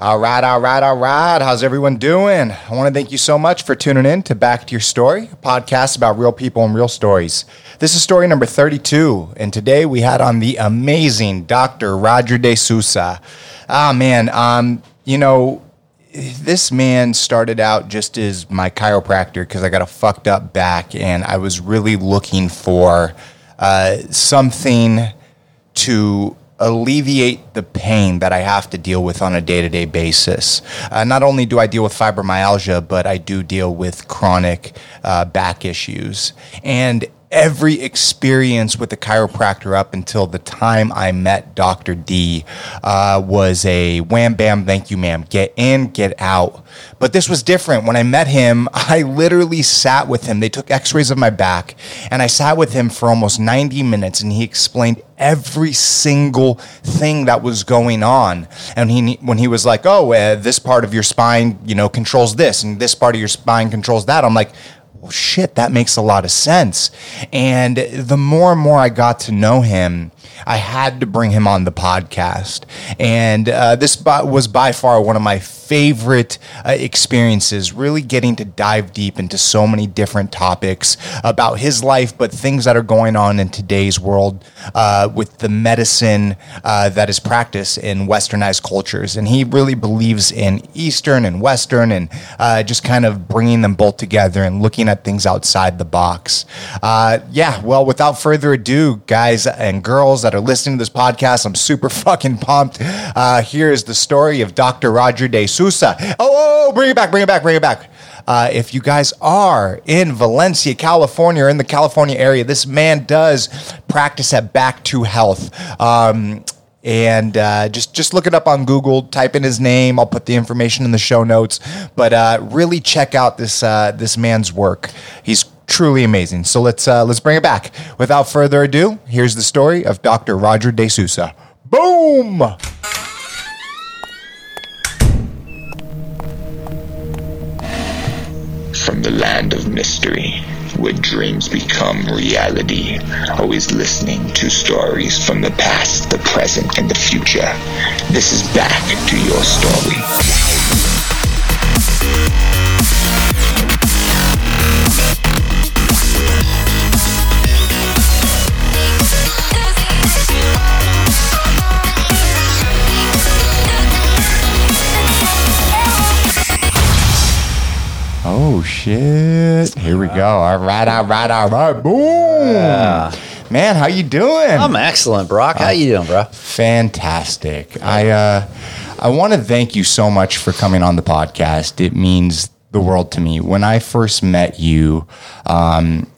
All right, all right, all right. How's everyone doing? I want to thank you so much for tuning in to Back to Your Story, a podcast about real people and real stories. This is story number 32, and today we had on the amazing Dr. Roger De Sousa. Ah, man, um, you know, this man started out just as my chiropractor because I got a fucked up back, and I was really looking for uh, something to alleviate the pain that I have to deal with on a day to day basis. Uh, not only do I deal with fibromyalgia, but I do deal with chronic uh, back issues. And every experience with the chiropractor up until the time I met Dr. D uh, was a wham bam, thank you, ma'am. Get in, get out. But this was different. When I met him, I literally sat with him. They took x rays of my back, and I sat with him for almost 90 minutes, and he explained every single thing that was going on. And he, when he was like, oh, uh, this part of your spine, you know, controls this, and this part of your spine controls that, I'm like, well, shit, that makes a lot of sense. And the more and more I got to know him, I had to bring him on the podcast. And uh, this was by far one of my favorite uh, experiences, really getting to dive deep into so many different topics about his life, but things that are going on in today's world uh, with the medicine uh, that is practiced in westernized cultures. And he really believes in Eastern and Western and uh, just kind of bringing them both together and looking at things outside the box. Uh, yeah, well, without further ado, guys and girls that are listening to this podcast, I'm super fucking pumped. Uh, here is the story of Dr. Roger De Sousa. Oh, oh, oh, bring it back, bring it back, bring it back. Uh, if you guys are in Valencia, California, or in the California area, this man does practice at Back to Health. Um, and uh, just just look it up on Google. Type in his name. I'll put the information in the show notes. But uh, really check out this uh, this man's work. He's truly amazing. So let's uh, let's bring it back. Without further ado, here's the story of Dr. Roger De Sousa. Boom. From the land of mystery, where dreams become reality, always listening to stories from the past, the present, and the future. This is back to your story. Oh shit! Here we go. All right, all right, all right. Boom. Man, how you doing? I'm excellent, Brock. How you doing, bro? Fantastic. I uh, I want to thank you so much for coming on the podcast. It means the world to me. When I first met you, um,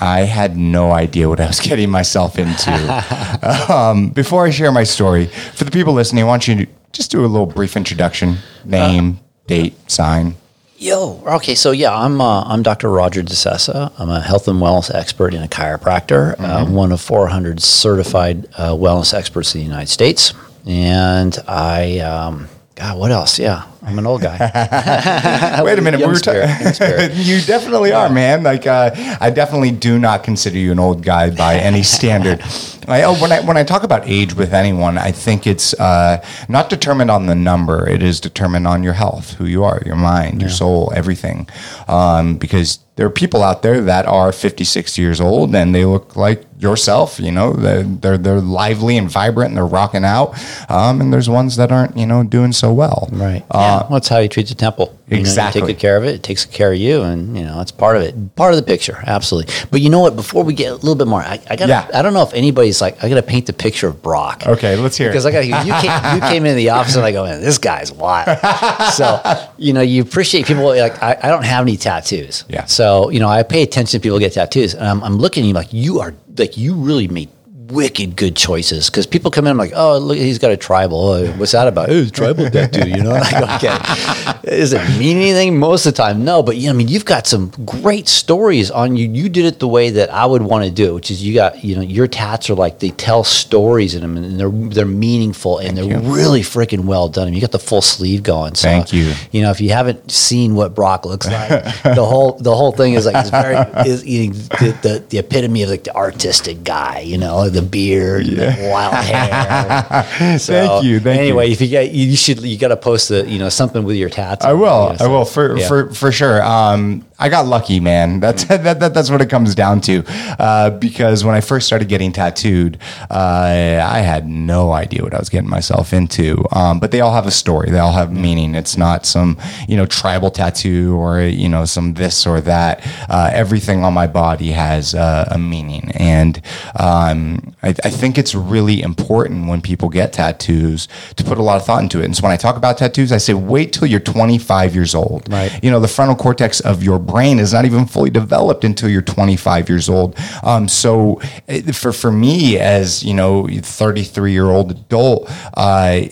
I had no idea what I was getting myself into. um, before I share my story, for the people listening, I want you to just do a little brief introduction: name, date, sign. Yo, okay, so yeah, I'm uh, I'm Dr. Roger De Sousa. I'm a health and wellness expert and a chiropractor. Uh, one of 400 certified uh, wellness experts in the United States, and I, um, God, what else? Yeah, I'm an old guy. Wait a minute, we were spirit, young ta- you definitely are, man. Like, uh, I definitely do not consider you an old guy by any standard. I, oh, when I when I talk about age with anyone, I think it's uh, not determined on the number. It is determined on your health, who you are, your mind, your soul, everything. Um, because there are people out there that are 50, 60 years old and they look like yourself. You know, they're they're, they're lively and vibrant and they're rocking out. Um, and there's ones that aren't, you know, doing so well. Right. Uh, yeah. Well, it's how you treat the temple. You know, you Exactly. take good care of it. It takes care of you, and you know it's part of it, part of the picture. Absolutely. But you know what? Before we get a little bit more, I, I got. Yeah. I don't know if anybody's like. I got to paint the picture of Brock. Okay, let's hear it. because I got you. Came, you came into the office and I go, man, this guy's wild. so you know, you appreciate people. Like I, I don't have any tattoos. Yeah. So you know, I pay attention to people who get tattoos, and I'm, I'm looking at you like you are like you really made wicked good choices because people come in I'm like, oh, look, he's got a tribal. Oh, what's that about? Oh, who's it's tribal tattoo. You know, and I go, okay. Does it mean anything? Most of the time, no. But you know, I mean, you've got some great stories on you. You did it the way that I would want to do, it, which is you got you know your tats are like they tell stories in them, and they're they're meaningful and they're really freaking well done. I mean, you got the full sleeve going. So, Thank you. You know, if you haven't seen what Brock looks like, the whole the whole thing is like it's very is you know, the, the the epitome of like the artistic guy. You know, the beard, and the wild hair. So, Thank you, thank you. anyway, if you get you should you got to post the you know something with your tats. I will. you know, I will for yeah. for for sure. Um, I got lucky, man. That's Mm. that, that that's what it comes down to. Uh, because when I first started getting tattooed, uh, I had no idea what I was getting myself into. Um, but they all have a story. They all have meaning. It's not some you know tribal tattoo or you know some this or that. Uh, everything on my body has uh, a meaning, and um, I, I think it's really important when people get tattoos to put a lot of thought into it. And so when I talk about tattoos, I say wait till you're 25 years old. Right. You know, the frontal cortex of your brain is not even fully developed until you're 25 years old. Um, so eh, for for me, as you know, 33 year old adult, uh,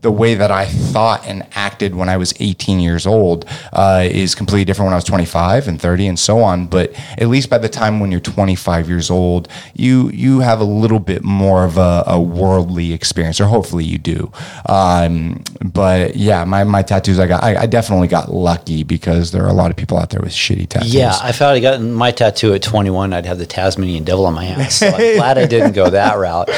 the way that I thought and acted when I was 18 years old uh, is completely different when I was 25 and 30 and so on. But at least by the time when you're 25 years old, you you have a little bit more of a, a worldly experience, or hopefully you do. Um, but yeah, my, my tattoos, I got, I, I definitely got lucky because there are a lot of people out there with shitty tattoos. Yeah, I found I got my tattoo at 21. I'd have the Tasmanian devil on my ass. So I'm glad I didn't go that route.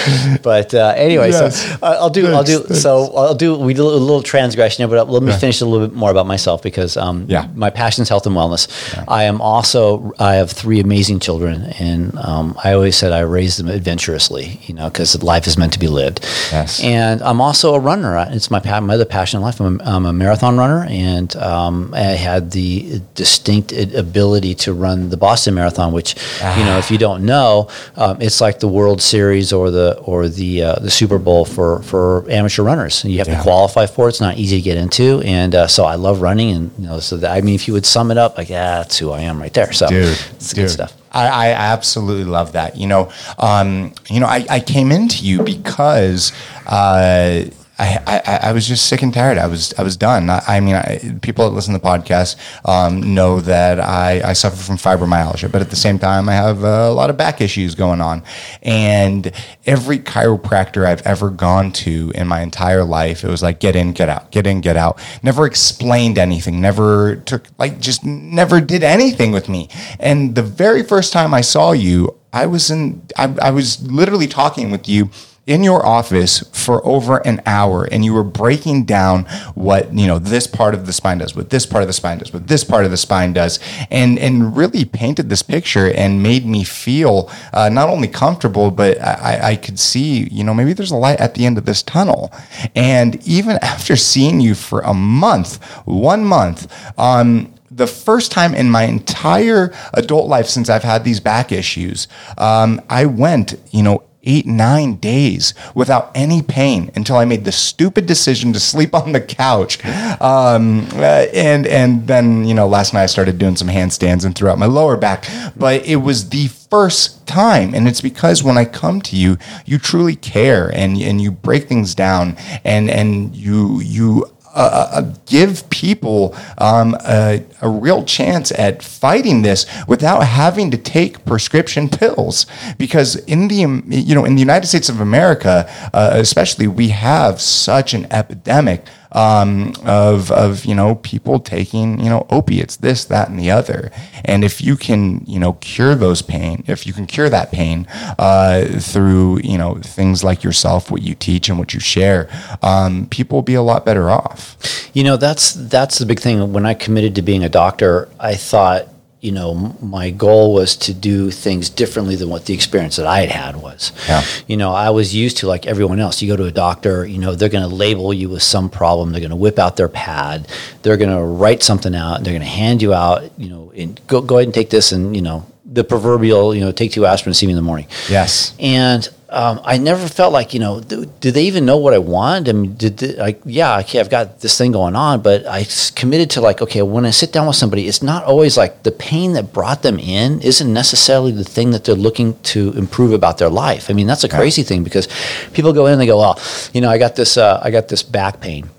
But uh, anyway, Yes. so uh, I'll do. I'll do. Thanks, So I'll do. We did a little transgression here, but let me finish a little bit more about myself because um, Yeah. my passion is health and wellness. I am also. I have three amazing children, and um, I always said I raised them adventurously. You know, because life is meant to be lived. Yes. And I'm also a runner. It's my my other passion in life. I'm a, I'm a marathon runner, and um, I had the distinct ability to run the Boston Marathon, which you know, if you don't know, um, it's like the World Series or the or the uh, the Super Bowl for for amateur runners. You have Yeah. to qualify for it. It's not easy to get into, and uh, so I love running. And you know, so that, I mean, if you would sum it up, like yeah, that's who I am right there. So dude, it's dude. good stuff. I, I absolutely love that. You know, um, you know, I, I came into you because uh, I, I, I was just sick and tired. I was I was done. I, I mean, I, people that listen to the podcast um, know that I, I suffer from fibromyalgia, but at the same time, I have a lot of back issues going on. And every chiropractor I've ever gone to in my entire life, it was like get in, get out, get in, get out. Never explained anything. Never took like just never did anything with me. And the very first time I saw you, I was in. I, I was literally talking with you in your office for over an hour and you were breaking down what you know this part of the spine does what this part of the spine does what this part of the spine does and and really painted this picture and made me feel uh, not only comfortable but I, I could see you know maybe there's a light at the end of this tunnel. And even after seeing you for a month one month um the first time in my entire adult life since I've had these back issues, um, I went, you know, eight, nine days without any pain until I made the stupid decision to sleep on the couch. Um, uh, and, and then, you know, last night I started doing some handstands and threw out my lower back. But it was the first time. And it's because when I come to you, you truly care and, and you break things down and, and you, you, uh, give people um, a, a real chance at fighting this without having to take prescription pills. Because in the um, you know in the United States of America, uh, especially, we have such an epidemic um, of of you know people taking you know opiates, this, that, and the other. And if you can you know cure those pain, if you can cure that pain uh, through you know things like yourself, what you teach and what you share, um, people will be a lot better off. You know, that's that's the big thing. When I committed to being a doctor, I thought, you know, my goal was to do things differently than what the experience that I had had was. Yeah. You know, I was used to like everyone else. You go to a doctor, you know, they're going to label you with some problem. They're going to whip out their pad. They're going to write something out. They're going to hand you out, you know, and go go ahead and take this and you know the proverbial, you know, take two aspirin, see me in the morning. Yes. And um, I never felt like, you know, do, do they even know what I want? I mean, did they, like, yeah, okay, I've got this thing going on, but I committed to like, okay, when I sit down with somebody, it's not always like the pain that brought them in isn't necessarily the thing that they're looking to improve about their life. I mean, that's a crazy thing because people go in and they go, well, you know, I got this, uh, I got this back pain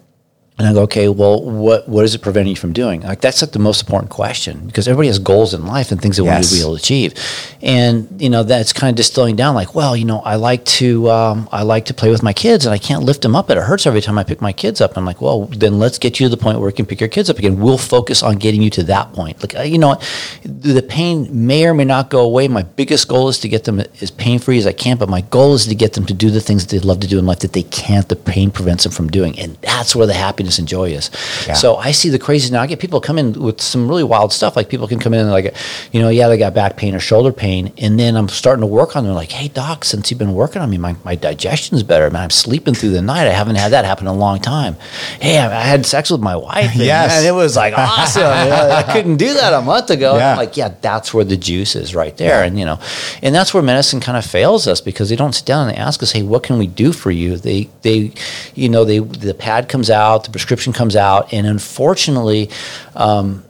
And I go, okay, well, what what is it preventing you from doing? Like that's like the most important question because everybody has goals in life and things they want to be able to achieve, and you know that's kind of distilling down. Like, well, you know, I like to um, I like to play with my kids, and I can't lift them up. It hurts every time I pick my kids up. I'm like, well, then let's get you to the point where you can pick your kids up again. We'll focus on getting you to that point. Like, uh, you know, the pain may or may not go away. My biggest goal is to get them as pain free as I can, but my goal is to get them to do the things that they love to do in life that they can't. The pain prevents them from doing, and that's where the happiness and joy is. Yeah. So I see the crazy now. I get people come in with some really wild stuff. Like people can come in and like, you know, yeah, they got back pain or shoulder pain, and then I'm starting to work on them. Like, hey, doc, since you've been working on me, my, my digestion's better. Man, I'm sleeping through the night. I haven't had that happen in a long time. Hey, I, I had sex with my wife. Yeah, and, Yes. man, it was like awesome. I couldn't do that a month ago. Yeah. I'm like, yeah, that's where the juice is right there, and you know, and that's where medicine kind of fails us because they don't sit down and they ask us, hey, what can we do for you? They they, you know, they the pad comes out, the prescription comes out, and unfortunately. Um,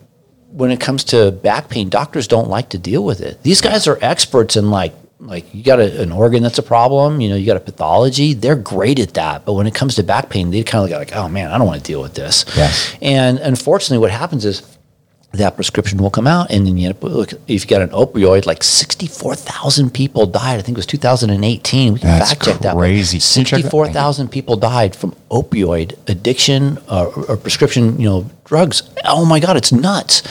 when it comes to back pain, doctors don't like to deal with it. These guys are experts in like like you got a, an organ that's a problem, you know, you got a pathology. They're great at that, but when it comes to back pain, they kind of like, oh man, I don't want to deal with this. Yes. And unfortunately, what happens is that prescription will come out, and then you look if you got an opioid, like sixty-four thousand people died. I think it was two thousand and eighteen. We can That's fact check that. crazy. Can you check that? Sixty-four thousand people died from opioid addiction uh, or prescription, you know, drugs. Oh my God, it's nuts.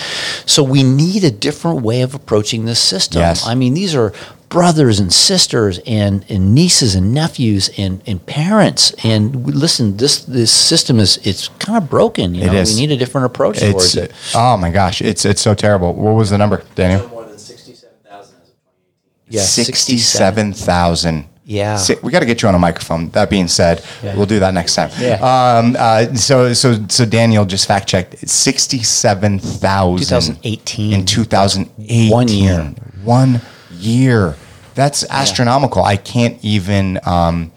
So we need a different way of approaching this system. Yes. I mean, these are brothers and sisters and, and nieces and nephews and, and parents. And listen, this this system is it's kind of broken. You know, is. we need a different approach It's towards it. oh my gosh, it's it's so terrible. What was the number, Daniel? More than 67,000 as of 2018. Yeah, Sixty-seven thousand. Yeah. Si- we got to get you on a microphone. That being said, Yeah. we'll do that next time. Yeah. Um, uh, so, so, so Daniel just fact checked. Sixty-seven thousand 2018. in two thousand eighteen. One year. One year. That's astronomical. I can't even um,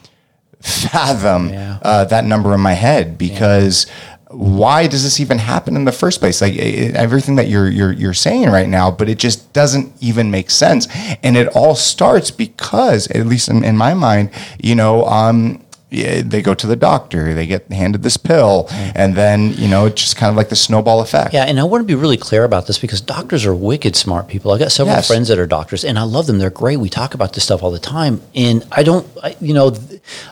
fathom Yeah. uh, that number in my head because. Why does this even happen in the first place? Like it, everything that you're you're you're saying right now, but it just doesn't even make sense. And it all starts because, at least in, in my mind, you know, um, yeah, they go to the doctor, they get handed this pill, and then you know, it's just kind of like the snowball effect. Yeah, and I want to be really clear about this because doctors are wicked smart people. I got several Yes. friends that are doctors, and I love them. They're great. We talk about this stuff all the time, and I don't, I, you know,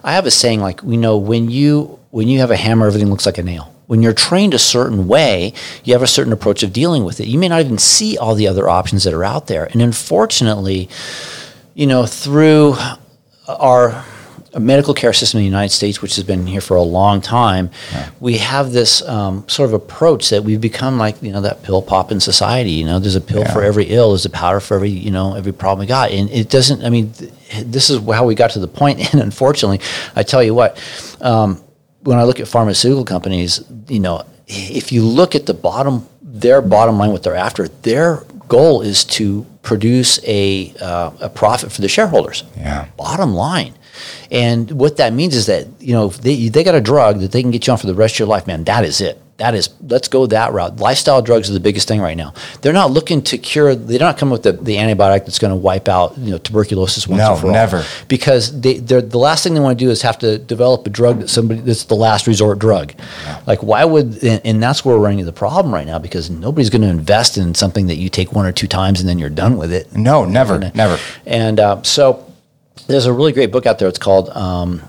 I have a saying like, we know when you when you have a hammer, everything looks like a nail. When you're trained a certain way, you have a certain approach of dealing with it. You may not even see all the other options that are out there, and unfortunately, you know, through our medical care system in the United States, which has been here for a long time, we have this um, sort of approach that we've become like you know that pill pop in society. You know, there's a pill for every ill, there's a powder for every you know every problem we got, and it doesn't. I mean, th- this is how we got to the point. And unfortunately, I tell you what. Um, when I look at pharmaceutical companies, you know, if you look at the bottom, their bottom line, what they're after, their goal is to produce a uh, a profit for the shareholders. Yeah. Bottom line. And what that means is that you know if they they got a drug that they can get you on for the rest of your life, man. That is it. That is let's go that route. Lifestyle drugs are the biggest thing right now. They're not looking to cure. They're not coming with the, the antibiotic that's going to wipe out you know tuberculosis once No, and for all. never. Because they they're, the last thing they want to do is have to develop a drug that somebody that's the last resort drug. Like why would and, and that's where we're running into the problem right now because nobody's going to invest in something that you take one or two times and then you're done with it. No, never, never. And uh, so there's a really great book out there. It's called um,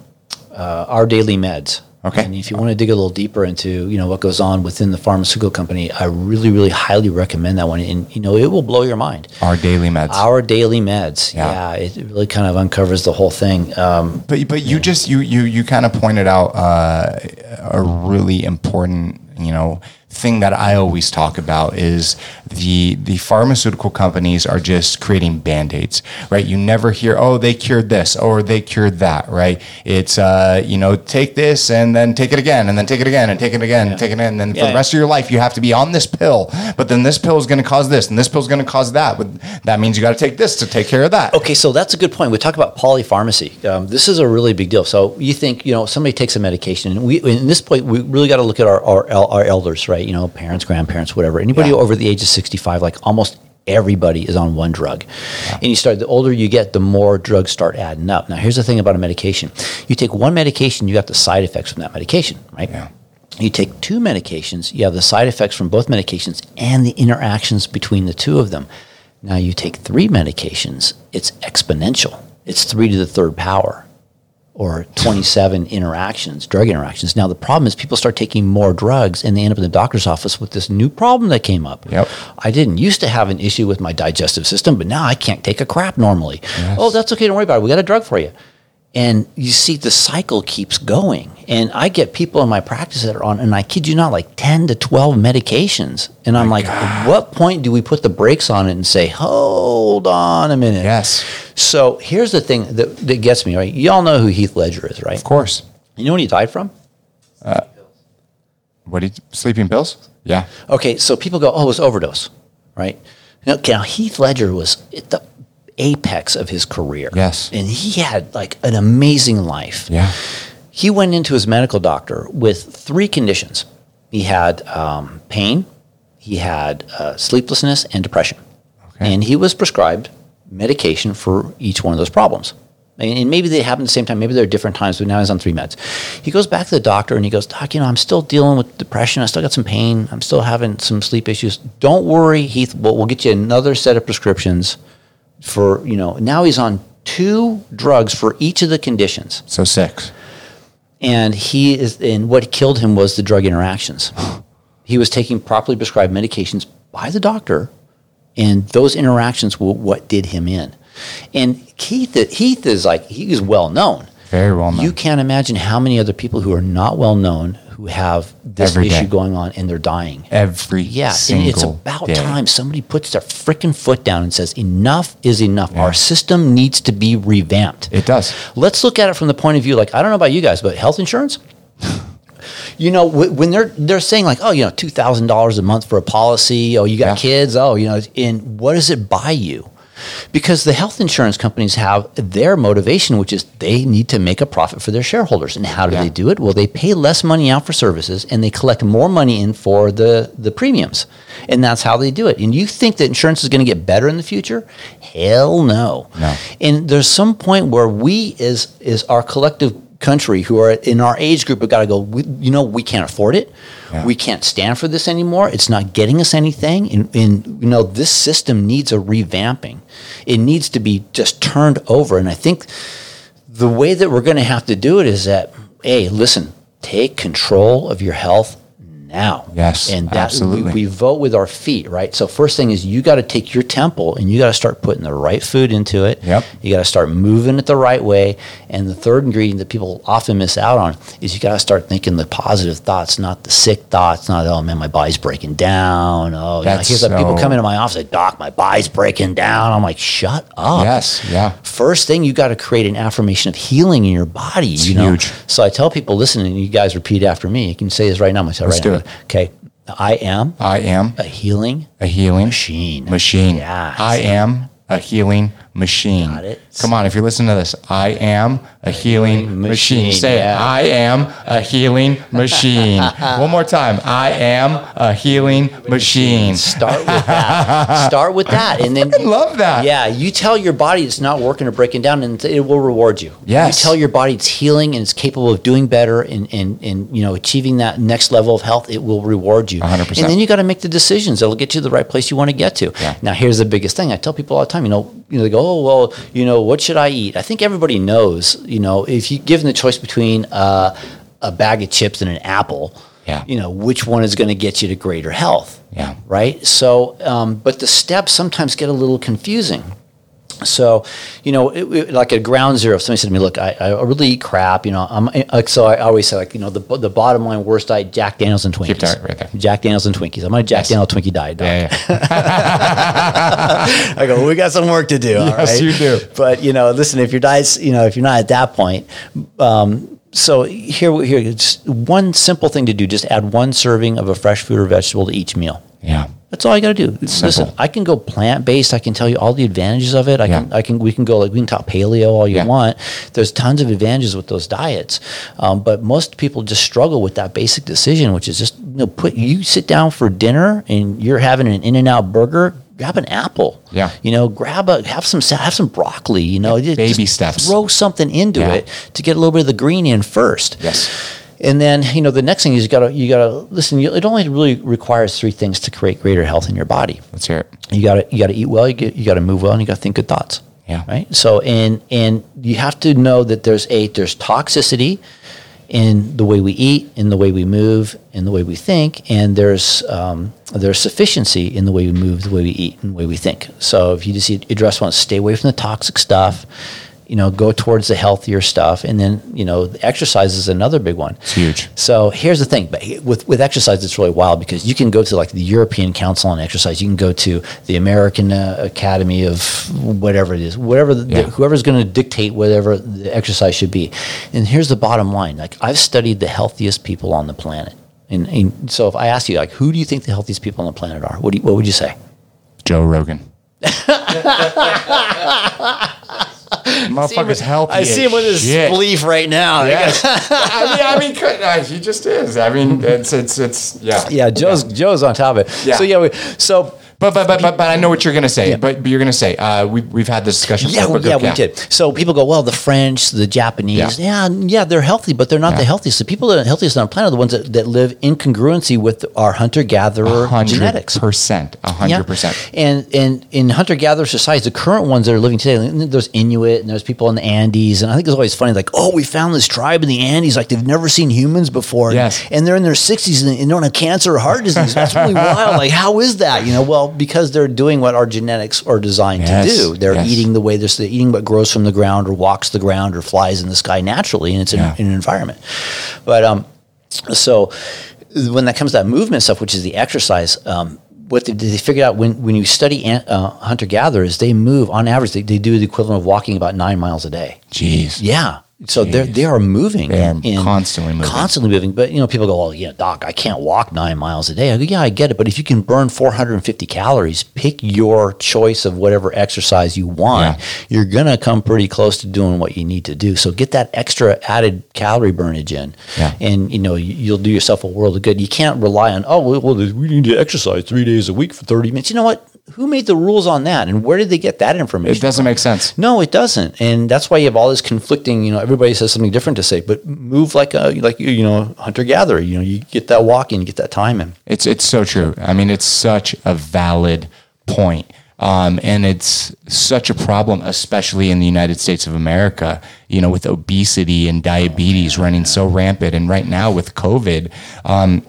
uh, Our Daily Meds. Okay. And if you want to dig a little deeper into you know what goes on within the pharmaceutical company, I really really highly recommend that one. And you know it will blow your mind. Our daily meds. Our Daily Meds. Yeah. Yeah, it really kind of uncovers the whole thing. Um, But but you just you you you kind of pointed out uh, a really important you know thing that I always talk about is the the pharmaceutical companies are just creating band-aids right you never hear oh they cured this or they cured that right it's uh you know take this and then take it again and then take it again and take it again and take it again and then for the rest of your life you have to be on this pill but then this pill is going to cause this and this pill is going to cause that but that means you got to take this to take care of that Okay, so that's a good point. We talk about polypharmacy. Um, this is a really big deal. So you think, you know, somebody takes a medication, and we, in this point, we really got to look at our, our, our elders, right? You know, parents, grandparents, whatever. Anybody Yeah. over the age of 65, like almost everybody is on one drug. And you start, the older you get, the more drugs start adding up. Now, here's the thing about a medication you take one medication, you got the side effects from that medication, right? Yeah. You take two medications, you have the side effects from both medications and the interactions between the two of them. Now you take three medications, it's exponential. It's three to the third power or 27 interactions, drug interactions. Now, the problem is people start taking more drugs and they end up in the doctor's office with this new problem that came up. Yep. I didn't used to have an issue with my digestive system, but now I can't take a crap normally. Oh, that's okay. Don't worry about it. We got a drug for you. And you see, the cycle keeps going. And I get people in my practice that are on, and I kid you not, like 10 to 12 medications. And I'm like, at what point do we put the brakes on it and say, hold on a minute? Yes. So here's the thing that, that gets me, right? You all know who Heath Ledger is, right? Of course. You know what he died from? Uh, what did sleeping pills? Yeah. Okay, so people go, oh, it was overdose, right? Now, okay, now Heath Ledger was the apex of his career. Yes. And he had like an amazing life. Yeah. He went into his medical doctor with three conditions. He had um, pain, he had uh, sleeplessness, and depression. Okay. And he was prescribed medication for each one of those problems. And and maybe they happen at the same time. Maybe they're different times, but now he's on three meds. He goes back to the doctor and he goes, Doc, you know, I'm still dealing with depression. I still got some pain. I'm still having some sleep issues. Don't worry, Heath. We'll, we'll get you another set of prescriptions for, you know, now he's on two drugs for each of the conditions So six. and he is and what killed him was the drug interactions he was taking properly prescribed medications by the doctor and those interactions were what did him in and Keith, heath is like he is well known Very well known. you can't imagine how many other people who are not well known who have this Every issue day. going on and they're dying Every yeah, single it's about day. time somebody puts their freaking foot down and says enough is enough. Our system needs to be revamped. It does. Let's look at it from the point of view like I don't know about you guys, but health insurance. You know, when they're they're saying like, oh, you know, two thousand dollars a month for a policy. Oh, you got Yeah. kids. Oh, you know, and what does it buy you? Because the health insurance companies have their motivation, which is they need to make a profit for their shareholders. And how do Yeah. they do it? Well, they pay less money out for services and they collect more money in for the, the premiums. And that's how they do it. And you think that insurance is going to get better in the future? Hell no. No. And there's some point where we, as, as our collective country who are in our age group, have got to go, you know, we can't afford it. Yeah. We can't stand for this anymore. It's not getting us anything. And, and, you know, this system needs a revamping. It needs to be just turned over. And I think the way that we're going to have to do it is that, hey, listen, take control of your health now. Yes, and that absolutely. We, we vote with our feet, right? So first thing is you got to take your temple and you got to start putting the right food into it. Yep. You got to start moving it the right way. And the third ingredient that people often miss out on is you got to start thinking the positive thoughts, not the sick thoughts. Not oh man, my body's breaking down. Oh, you know, That's here's the people so- come into my office like, Doc, my body's breaking down. I'm like, shut up. Yes. Yeah. First thing, you got to create an affirmation of healing in your body. you know? huge. So I tell people, listen, and you guys repeat after me. You can say this right now. I'm going to say it right now. Okay. I am I am a healing a healing machine. machine. Yes. I am a healing machine. Got it. Come on, if you're listening to this, I am a healing machine. machine, Say yeah. it. I am a healing machine. One more time. I am a healing machine. Start with that. Start with that, and then I love that. Yeah, you tell your body it's not working or breaking down, and it will reward you. Yes. You tell your body it's healing and it's capable of doing better and, and, and you know achieving that next level of health. It will reward you. 100%. And then you got to make the decisions that'll get you to the right place you want to get to. Yeah. Now here's the biggest thing. I tell people all the time. You know, you know, they go, oh well, you know, what should I eat? I think everybody knows. You know, if you given the choice between uh, a bag of chips and an apple. Yeah. You know, which one is going to get you to greater health? Yeah. right? So, um, but the steps sometimes get a little confusing. So, you know, it, it- like at ground zero, if somebody said to me, "Look, I, I really eat crap," you know, I'm like, so I always say, like, you know, the the bottom line worst diet: Jack Daniels and Twinkies. Keep that right there. Jack Daniels and Twinkies. I'm on a Jack Yes. Daniel Twinkie diet. Doc. Yeah, yeah. I go, we got some work to do. all Yes, right? you do. But you know, listen, if your diet's, you know, if you're not at that point, um, so here, here, it's one simple thing to do: just add one serving of a fresh fruit or vegetable to each meal. Yeah. That's all you got to do. Listen, simple. I can go plant based. I can tell you all the advantages of it. I can, I can, we can go like we can talk paleo all you Yeah. want. There's tons of advantages with those diets, um, but most people just struggle with that basic decision, which is just you know, put you sit down for dinner and you're having an In and Out burger. Grab an apple. Yeah. You know, grab a have some have some broccoli. You know, just baby steps. Throw something into Yeah. it to get a little bit of the green in first. Yes. And then you know the next thing is you gotta you gotta listen. You, it only really requires three things to create greater health in your body. Let's hear it. You gotta you gotta eat well. You get, you gotta move well, and you gotta think good thoughts. Yeah. Right. So and and you have to know that there's a there's toxicity in the way we eat, in the way we move, in the way we think, and there's um, there's sufficiency in the way we move, the way we eat, and the way we think. So if you just eat, address one, stay away from the toxic stuff. You know, go towards the healthier stuff, and then you know, exercise is another big one. It's huge. So here's the thing, but with with exercise, it's really wild because you can go to like the European Council on Exercise, you can go to the American uh, Academy of whatever it is, whatever the, Yeah. whoever's going to dictate whatever the exercise should be. And here's the bottom line: like I've studied the healthiest people on the planet, and, and so if I ask you, like, who do you think the healthiest people on the planet are? What do you, what would you say? Joe Rogan. Motherfucker's healthy. I see him with his shit. belief right now. Yes. I mean, I mean, he just is. I mean, it's it's it's yeah. Yeah, Joe's Joe's on top of it. Yeah. So yeah, we, so But but but but, but I know what you're gonna say. But, but you're gonna say uh, we we've had this discussion. Yeah, before, yeah, we did. So people go, well, the French, the Japanese, yeah, yeah, they're healthy, but they're not the healthiest. The people that are healthiest on the planet are the ones that, that live in congruency with our hunter gatherer genetics. percent, a hundred percent. And and in hunter gatherer societies, the current ones that are living today, there's Inuit and there's people in the Andes, and I think it's always funny, like, oh, we found this tribe in the Andes, like they've never seen humans before, Yes. and they're in their 60s and they don't have cancer or heart disease. That's really wild. Like, how is that? You know, well, because they're doing what our genetics are designed Yes, to do. They're yes. eating the way they're, they're eating what grows from the ground or walks the ground or flies in the sky naturally, and it's in, Yeah. in an environment. But um, so when that comes to that movement stuff, which is the exercise, um, what they, they figured out when, when you study uh, hunter gatherers, they move on average, they, they do the equivalent of walking about nine miles a day. Jeez. Yeah. So they're, they are moving. They are in- constantly moving. Constantly moving. But, you know, people go, well, yeah, doc, I can't walk nine miles a day. I go, yeah, I get it. But if you can burn 450 calories, pick your choice of whatever exercise you want, Yeah. you're going to come pretty close to doing what you need to do. So get that extra added calorie burnage in. Yeah. And, you know, you- you'll do yourself a world of good. You can't rely on, oh, well, well, we need to exercise three days a week for 30 minutes. You know what? Who made the rules on that? And where did they get that information? It doesn't make sense. No, it doesn't, and that's why you have all this conflicting. You know, everybody says something different to say, but move like a like you you know hunter gatherer. You know, you get that walk in, you get that time in. It's it's so true. I mean, it's such a valid point. Um, and it's such a problem, especially in the United States of America, you know, with obesity and diabetes running so rampant. And right now with COVID, um,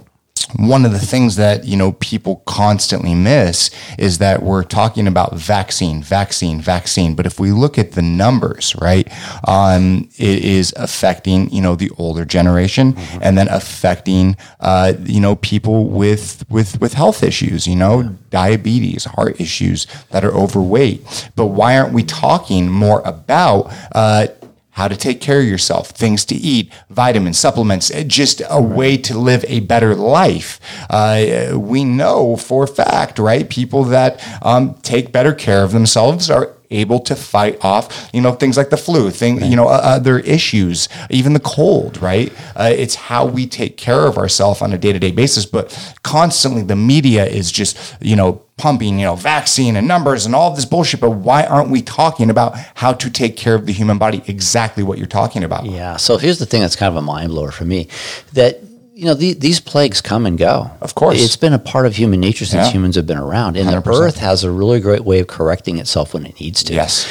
one of the things that you know people constantly miss is that we're talking about vaccine vaccine vaccine. But if we look at the numbers right um, it is affecting you know the older generation and then affecting uh, you know people with with with health issues you know diabetes heart issues that are overweight. But why aren't we talking more about uh, how to take care of yourself, things to eat, vitamins, supplements, eh, just a way to live a better life. Uh, we know for fact, right? People that um, take better care of themselves are able to fight off, you know, things like the flu, thing, you know, other issues, even the cold, right? Uh, it's how we take care of ourselves on a day to day basis. But constantly, the media is just, you know, pumping, you know, vaccine and numbers and all of this bullshit. But why aren't we talking about how to take care of the human body? Exactly what you're talking about. Yeah. So here's the thing that's kind of a mind blower for me that. You know, the, these plagues come and go. Of course. It's been a part of human nature since Yeah. humans have been around. And the 100%. earth has a really great way of correcting itself when it needs to. Yes.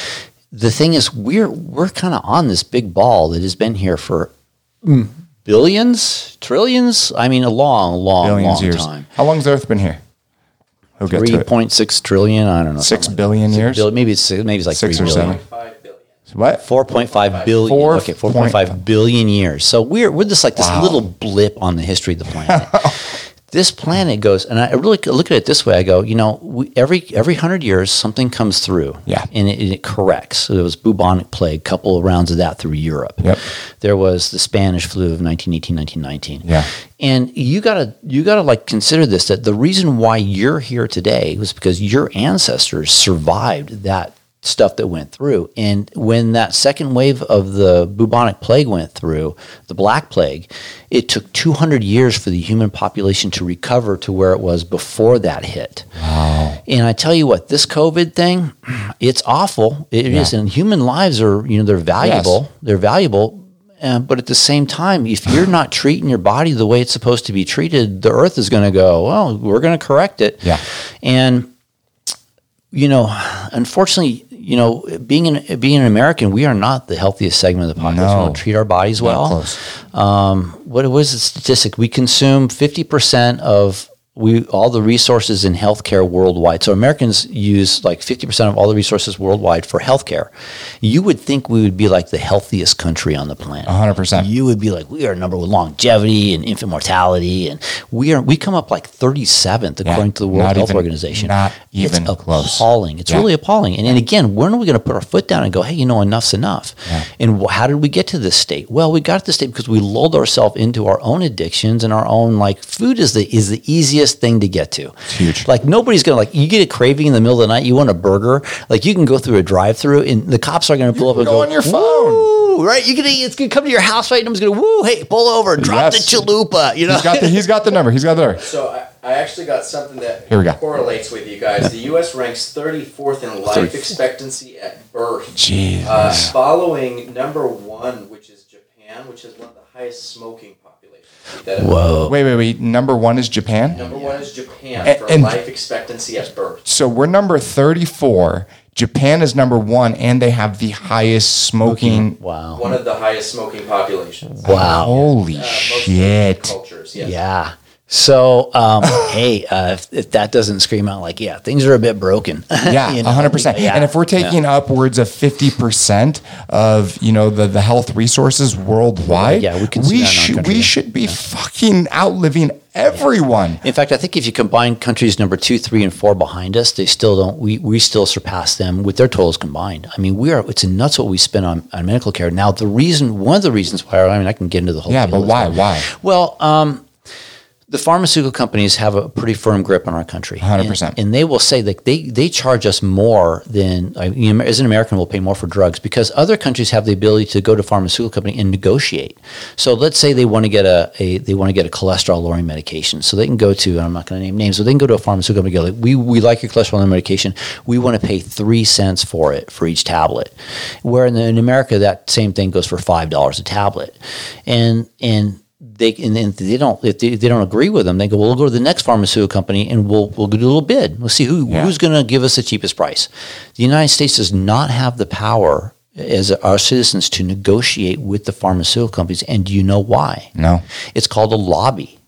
The thing is, we're, we're kind of on this big ball that has been here for mm, billions, trillions. I mean, a long, long, Billions long years. time. How long's the Earth been here? We'll get to Three it. point six trillion. I don't know. Six something like- years? maybe it's maybe it's like Six three or billion. seven. Five billion. What? Four point five billion. Four okay, four point five billion years. So we're we're just like this Wow. little blip on the history of the planet. this planet goes, and I really look at it this way. I go, you know, we, every every hundred years something comes through, Yeah. and it, it corrects. So there was bubonic plague, couple of rounds of that through Europe. Yep. There was the Spanish flu of 1918, 1919. Yeah. And you gotta you gotta like consider this that the reason why you're here today was because your ancestors survived that stuff that went through. And when that second wave of the bubonic plague went through, the black plague, it took 200 years for the human population to recover to where it was before that hit. Wow. And I tell you what, this COVID thing, it's awful. It is, Yeah. and human lives are, you know, they're valuable. They're valuable. Uh, but at the same time, if you're not treating your body the way it's supposed to be treated, the earth is going to go, well, we're going to correct it. Yeah. And, you know, unfortunately, you know, being an, being an American, we are not the healthiest segment of the population. We don't treat our bodies well. Um, what was the statistic? We consume 50% of we all the resources in healthcare worldwide. So Americans use like 50% of all the resources worldwide for healthcare. You would think we would be like the healthiest country on the planet. 100%. You would be like we are number one longevity and infant mortality and we are we come up like 37th according to the World Health even- Organization. not even it's close. appalling. It's Yeah. really appalling. And, and again, when are we going to put our foot down and go, hey, you know, enough's enough? And how did we get to this state? Well, we got to this state because we lulled ourselves into our own addictions and our own like food is the is the easiest thing to get to. It's huge. Like nobody's gonna like you get a craving in the middle of the night, you want a burger, like you can go through a drive through and the cops are gonna pull up and go go on your phone. Right? You're gonna it's gonna come to your house right and I'm gonna woo, hey, pull over, drop Yes. the chalupa, you know. He's got the he's got the number. He's got the number. So I, I actually got something that Here we go. correlates with you guys. The U.S. ranks 34th in life 34th. expectancy at birth, Jesus. uh, following number one, which is Japan, which has one of the highest smoking Whoa. wait, wait, wait. Number one is Japan. Number one is Japan And- for and- life expectancy at birth. So we're number 34. Japan is number one, and they have the highest smoking. Wow. One of the highest smoking populations. Wow. Holy Uh, most shit. Cultures, yes. Yeah. So, um, hey, uh, if, if that doesn't scream out like, yeah, things are a bit broken. Yeah, You know? 100%. Yeah. And if we're taking upwards of 50% of, you know, the, the health resources worldwide, Yeah, we can we that in our should country. we should be fucking outliving everyone. In fact, I think if you combine countries number two, three, and four behind us, they still don't. We, we still surpass them with their totals combined. I mean, we are. It's nuts what we spend on, on medical care. Now, the reason, one of the reasons why, I mean, I can get into the whole. Yeah, but why? Why? Well, um, the pharmaceutical companies have a pretty firm grip on our country. 100%. And, and they will say that they, they charge us more than, uh, mean, as an American, we'll pay more for drugs because other countries have the ability to go to a pharmaceutical company and negotiate. So let's say they want to get a, a they want to get a cholesterol lowering medication. So they can go to, and I'm not going to name names, but they can go to a pharmaceutical company and go, like, we, we like your cholesterol lowering medication. We want to pay three cents for it for each tablet. Where in, in America, that same thing goes for $5 a tablet. And, and, they and then they don't if they, they don't agree with them, they go, well, we'll go to the next pharmaceutical company and we'll we'll do a little bid. We'll see who Yeah. who's going to give us the cheapest price. The United States does not have the power as our citizens to negotiate with the pharmaceutical companies, and do you know why? No. It's called a lobby.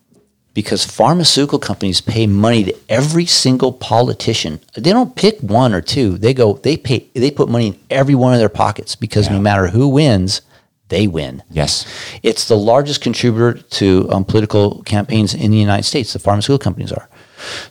Because pharmaceutical companies pay money to every single politician. They don't pick one or two. They go, they pay, they put money in every one of their pockets because no matter who wins, they win. Yes. It's the largest contributor to um, political campaigns in the United States. The pharmaceutical companies are.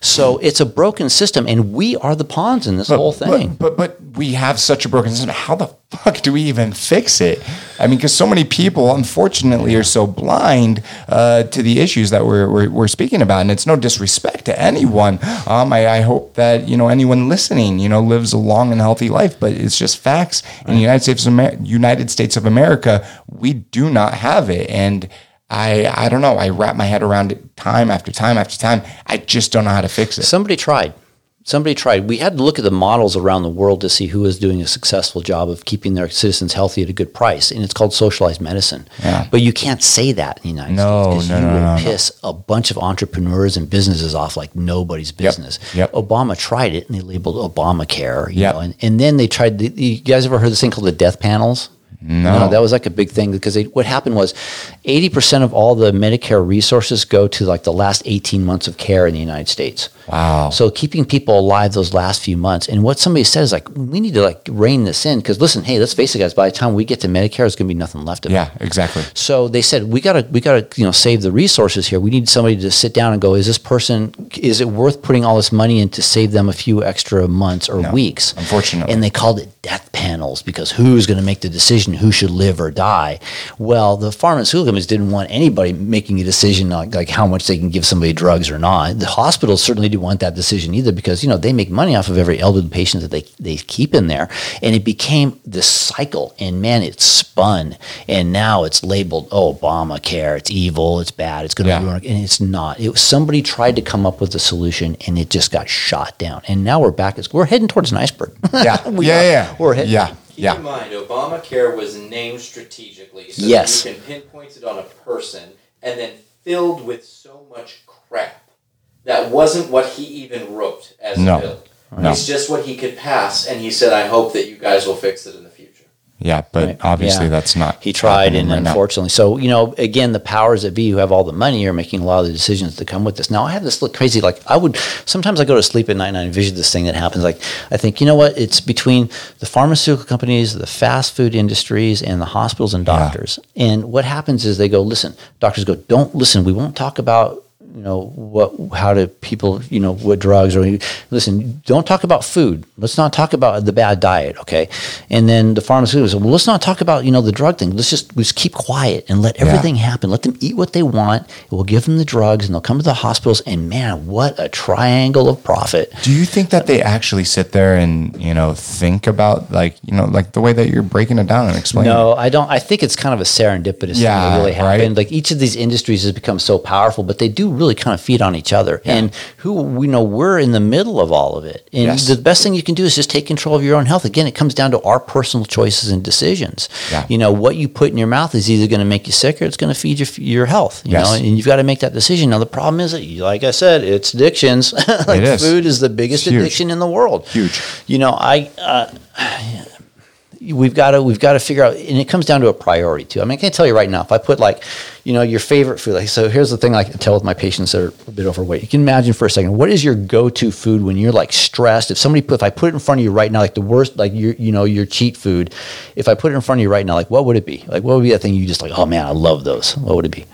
So it's a broken system, and we are the pawns in this whole thing. But, but but we have such a broken system. How the fuck do we even fix it? I mean, because so many people, unfortunately, are so blind uh, to the issues that we're, we're we're speaking about, and it's no disrespect to anyone. Um, I, I hope that you know anyone listening, you know, lives a long and healthy life. But it's just facts. In the United States of Amer- United States of America, we do not have it, and. I, I don't know. I wrap my head around it time after time after time. I just don't know how to fix it. Somebody tried. Somebody tried. We had to look at the models around the world to see who was doing a successful job of keeping their citizens healthy at a good price, and it's called socialized medicine. Yeah. But you can't say that in the United No, States no, you no, no. piss a bunch of entrepreneurs and businesses off like nobody's business. yep. Obama tried it, and they labeled Obamacare. You Yep. know, and, and then they tried. The, you guys ever heard this thing called the death panels? No. that was like a big thing because they, what happened was 80% of all the Medicare resources go to like the last 18 months of care in the United States. Wow. So keeping people alive those last few months. And what somebody said is like, we need to like rein this in because listen, hey, let's face it, guys, by the time we get to Medicare, there's going to be nothing left of it. Yeah, exactly. So they said we gotta we gotta you know save the resources here. We need somebody to sit down and go. Is this person? Is it worth putting all this money in to save them a few extra months or weeks? unfortunately. and they called it death panels because who's going to make the decision who should live or die? Well, the pharmaceutical companies didn't want anybody making a decision like, like how much they can give somebody drugs or not. The hospitals certainly didn't want that decision either because you know they make money off of every elderly patient that they they keep in there, and it became this cycle. And man, it spun, and now it's labeled oh Obamacare, it's evil, it's bad, it's going to Yeah. ruin, and it's not. It was somebody tried to come up with a solution, and it just got shot down. And now we're back. We're heading towards an iceberg. Yeah, yeah, are. yeah. We're heading. Yeah, Keep Yeah. in mind, Obamacare was named strategically so Yes. you can pinpoint it on a person and then filled with so much crap that wasn't what he even wrote as No. a bill. No. It's just what he could pass, and he said, "I hope that you guys will fix it in the future." Yeah, but Right. obviously Yeah. that's not. He tried, and right now. unfortunately, so you know, again, the powers that be who have all the money are making a lot of the decisions that come with this. Now, I have this look crazy. Like, I would sometimes I go to sleep at night and I envision this thing that happens. Like, I think, you know what? It's between the pharmaceutical companies, the fast food industries, and the hospitals and doctors. And what happens is they go, listen, doctors go, don't listen. We won't talk about you know what how do people you know what drugs or listen don't talk about food let's not talk about the bad diet okay and then the pharmaceuticals well let's not talk about you know the drug thing let's just let's keep quiet and let everything happen let them eat what they want we'll give them the drugs and they'll come to the hospitals and man what a triangle of profit Do you think that they actually sit there and you know think about like you know like the way that you're breaking it down and explaining? it? No, I don't. I think it's kind of a serendipitous thing that really right. happened. Like each of these industries has become so powerful, but they do really kind of feed on each other. And who we know we're in the middle of all of it. And Yes. the best thing you can do is just take control of your own health. Again, it comes down to our personal choices and decisions. Yeah. You know, what you put in your mouth is either going to make you sick or it's going to feed your your health. You Yes. know, and you've got to make that decision. Now the problem is that, like I said, it's addictions. like It is. food is the biggest addiction in the world. Huge. You know, I. Uh, we've got to we've got to figure out and it comes down to a priority too. I mean i can tell you right now if i put like you know your favorite food like so here's the thing i can tell with my patients that are a bit overweight. You can imagine for a second what is your go-to food when you're like stressed? If somebody put if i put it in front of you right now like the worst like your you know your cheat food if i put it in front of you right now like what would it be? Like what would be that thing you just like oh man i love those. What would it be?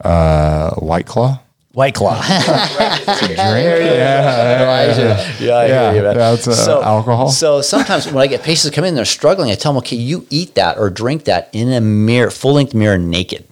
Uh, White Claw. White claw Yeah, Yeah, I Yeah, hear you, man. that's, uh, alcohol. So sometimes when I get patients that come in, they're struggling. I tell them, okay, you eat that or drink that in a mirror, full length mirror, naked,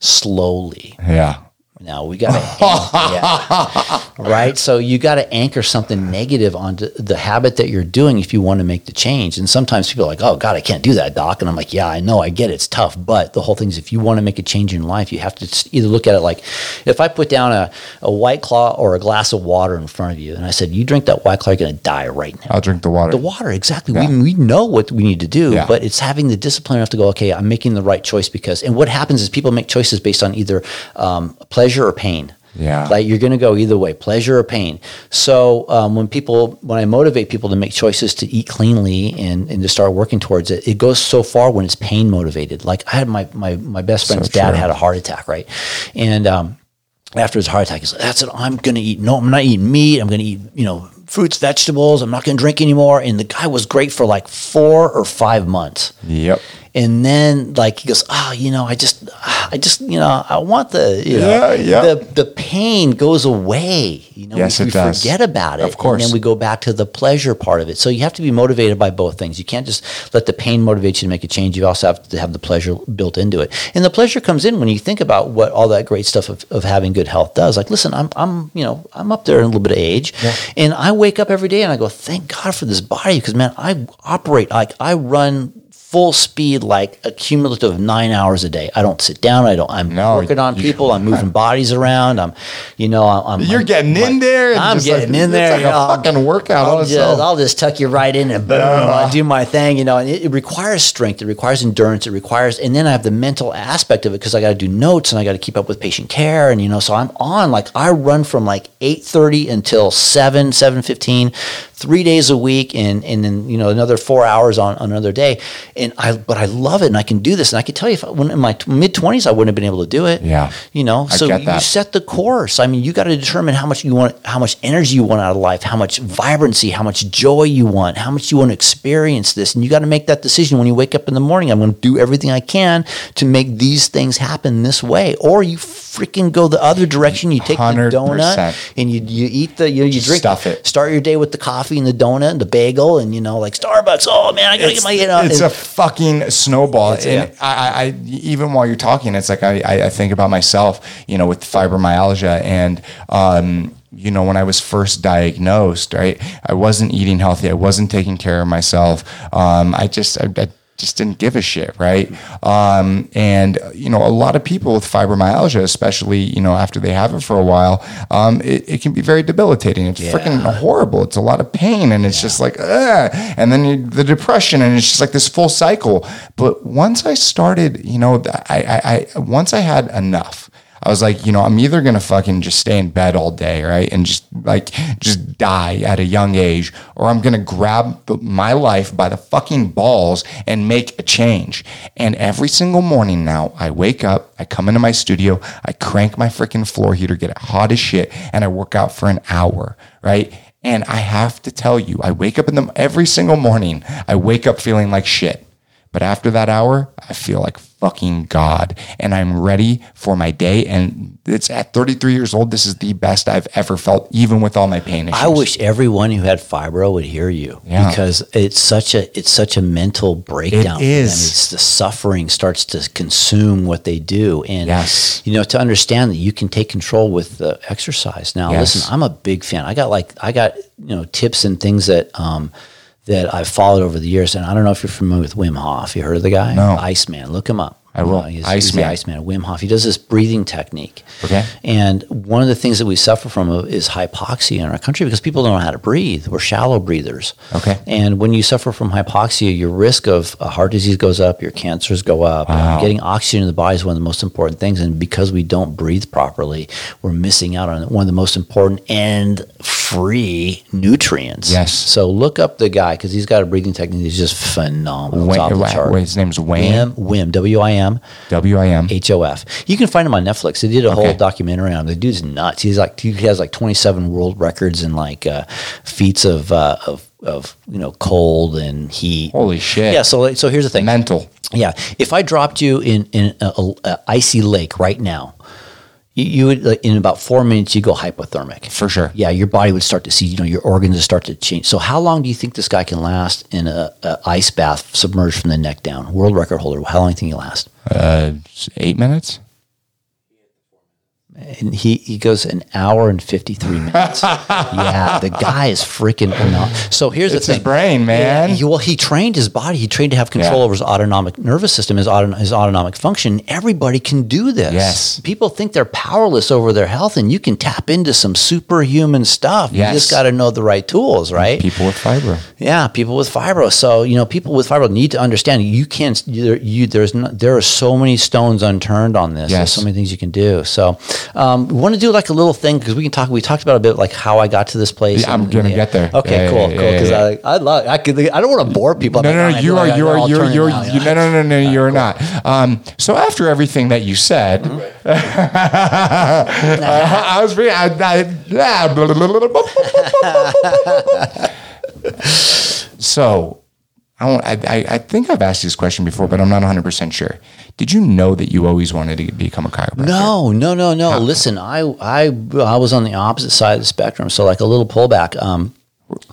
slowly. yeah. Now we got to, yeah. right? So you got to anchor something negative onto the habit that you're doing if you want to make the change. And sometimes people are like, "Oh God, I can't do that, doc." And I'm like, "Yeah, I know, I get it. It's tough, but the whole thing is, if you want to make a change in life, you have to either look at it like, if I put down a, a white claw or a glass of water in front of you, and I said, "You drink that white claw, you're going to die right now." I'll drink the water. The water, exactly. Yeah. We, we know what we need to do, Yeah. but it's having the discipline enough to go, okay, I'm making the right choice because, and what happens is people make choices based on either um, pleasure or pain. Yeah. Like you're going to go either way, pleasure or pain. So um, when people, when I motivate people to make choices to eat cleanly and, and to start working towards it, it goes so far when it's pain motivated. Like I had my, my, my best friend's dad had a heart attack, right? And, um, after his heart attack, he's like, that's it. I'm going to eat. No, I'm not eating meat. I'm going to eat, you know, fruits, vegetables. I'm not going to drink anymore. And the guy was great for like four or five months. Yep. And then like he goes, oh, you know, I just, I just, you know, I want the, you know, Yeah, yeah. the the pain goes away. You know, Yes, we, it we does. forget about it, Of course. and then we go back to the pleasure part of it. So you have to be motivated by both things. You can't just let the pain motivate you to make a change. You also have to have the pleasure built into it, and the pleasure comes in when you think about what all that great stuff of, of having good health does. Like, listen, I'm, I'm, you know, I'm up there in a little bit of age, and I wake up every day and I go, thank God for this body because man, I operate like I run full speed like a cumulative of nine hours a day. I don't sit down. I don't. I'm No, working on people. I'm moving bodies around. I'm, you know, I'm. You're I'm- getting in there. and I'm getting like- in there. It's you like know, a fucking workout I'll just. I'll just tuck you right in and boom, I do my thing. You know, and it, it requires strength. It requires endurance. It requires, and then I have the mental aspect of it because I got to do notes and I got to keep up with patient care. And you know, so I'm on like I run from like eight thirty until seven, seven fifteen, three days a week, and and then you know another four hours on, on another day. And I, but I love it, and I can do this. And I can tell you, if I, when in my mid twenties, I wouldn't have been able to do it. Yeah. you know, so you set the course. I mean, you got to determine how much you want, how much energy you want out of life, how much vibrancy, how much joy you want, how much you want to experience this, and you got to make that decision when you wake up in the morning. I'm going to do everything I can to make these things happen this way, or you freaking go the other direction. You take the 100%. donut and you you eat the you, know, you drink stuff it. Start your day with the coffee and the donut and the bagel, and you know like Starbucks. Oh man, I got to get my you know. it's and- a fucking snowball. It's- and I, I, I, even while you're talking, it's like I, I, I think about myself, you know, with fibromyalgia and, um, you know, when I was first diagnosed, right, I wasn't eating healthy. I wasn't taking care of myself. Um, I just, I, I just didn't give a shit, right? Um, and you know, a lot of people with fibromyalgia, especially you know after they have it for a while, um, it, it can be very debilitating. It's freaking horrible. It's a lot of pain, and it's just like, Ugh. and then you, the depression, and it's just like this full cycle. But once I started, you know, I, I, I once I had enough. I was like, you know, I'm either gonna fucking just stay in bed all day, right, and just like just die at a young age, or I'm gonna grab my life by the fucking balls and make a change. And every single morning now, I wake up, I come into my studio, I crank my freaking floor heater, get it hot as shit, and I work out for an hour, right? And I have to tell you, I wake up in the every single morning, I wake up feeling like shit. But after that hour, I feel like fucking God and I'm ready for my day. And it's at 33 years old. This is the best I've ever felt, even with all my pain issues. I wish everyone who had fibro would hear you Yeah. because it's such a it's such a mental breakdown. for them. It's the suffering starts to consume what they do, and Yes. you know to understand that you can take control with the exercise. Now, Yes. listen, I'm a big fan. I got like I got you know tips and things that. um that I've followed over the years, and I don't know if you're familiar with Wim Hof. You heard of the guy? No. Iceman. Look him up. I will. Uh, he's, he's the Iceman. Iceman. Wim Hof. He does this breathing technique. Okay. And one of the things that we suffer from is hypoxia in our country because people don't know how to breathe. We're shallow breathers. Okay. And when you suffer from hypoxia, your risk of heart disease goes up, your cancers go up. Wow. getting oxygen in the body is one of the most important things. And because we don't breathe properly, we're missing out on one of the most important and free nutrients. Yes. So look up the guy because he's got a breathing technique that's just phenomenal. It's off the Wayne, chart. his name's Wayne. Wim, Wim, W I M. W I M. H O F. You can find him on Netflix. They did a whole documentary on him. The dude's nuts. He's like he has like 27 world records and like uh, feats of uh, of of you know cold and heat. Holy shit. Yeah. So so here's the thing. Mental. Yeah. If I dropped you in in a, a, a icy lake right now, you, you would like, in about four minutes you go hypothermic. For sure. Yeah, your body would start to see, you know, your organs would start to change. So, how long do you think this guy can last in a, a ice bath submerged from the neck down? World record holder. How long do you think he last? Uh, eight minutes. And he, he goes an hour and 53 minutes. yeah, the guy is freaking phenomenal. So here's It's the his brain, man. Yeah, he, well, he trained his body. He trained to have control Yeah. over his autonomic nervous system, his, auto, his autonomic function. Everybody can do this. Yes. People think they're powerless over their health, and you can tap into some superhuman stuff. Yes. You just got to know the right tools, right? People with fibro. Yeah, people with fibro. So you know, people with fibro need to understand you can't. You, you there's not, there are so many stones unturned on this. There's Yes. so many things you can do. So um, we want to do like a little thing because we can talk. We talked about a bit like how I got to this place. Yeah, I'm gonna get there. Okay, Yeah, cool, yeah, cool. Because yeah. I I love. I could. I don't want to bore people. No, no, no, you are, you are, you're, you're, now," you you, know? no, no, no, no, you're not. Um, so after everything that you said, I was really, I, I, yeah, so I, I, I I think I've asked this question before, but I'm not 100 percent sure. Did you know that you always wanted to become a chiropractor? No, no, no, no. Listen, I, I, I was on the opposite side of the spectrum. So like a little pullback. Um,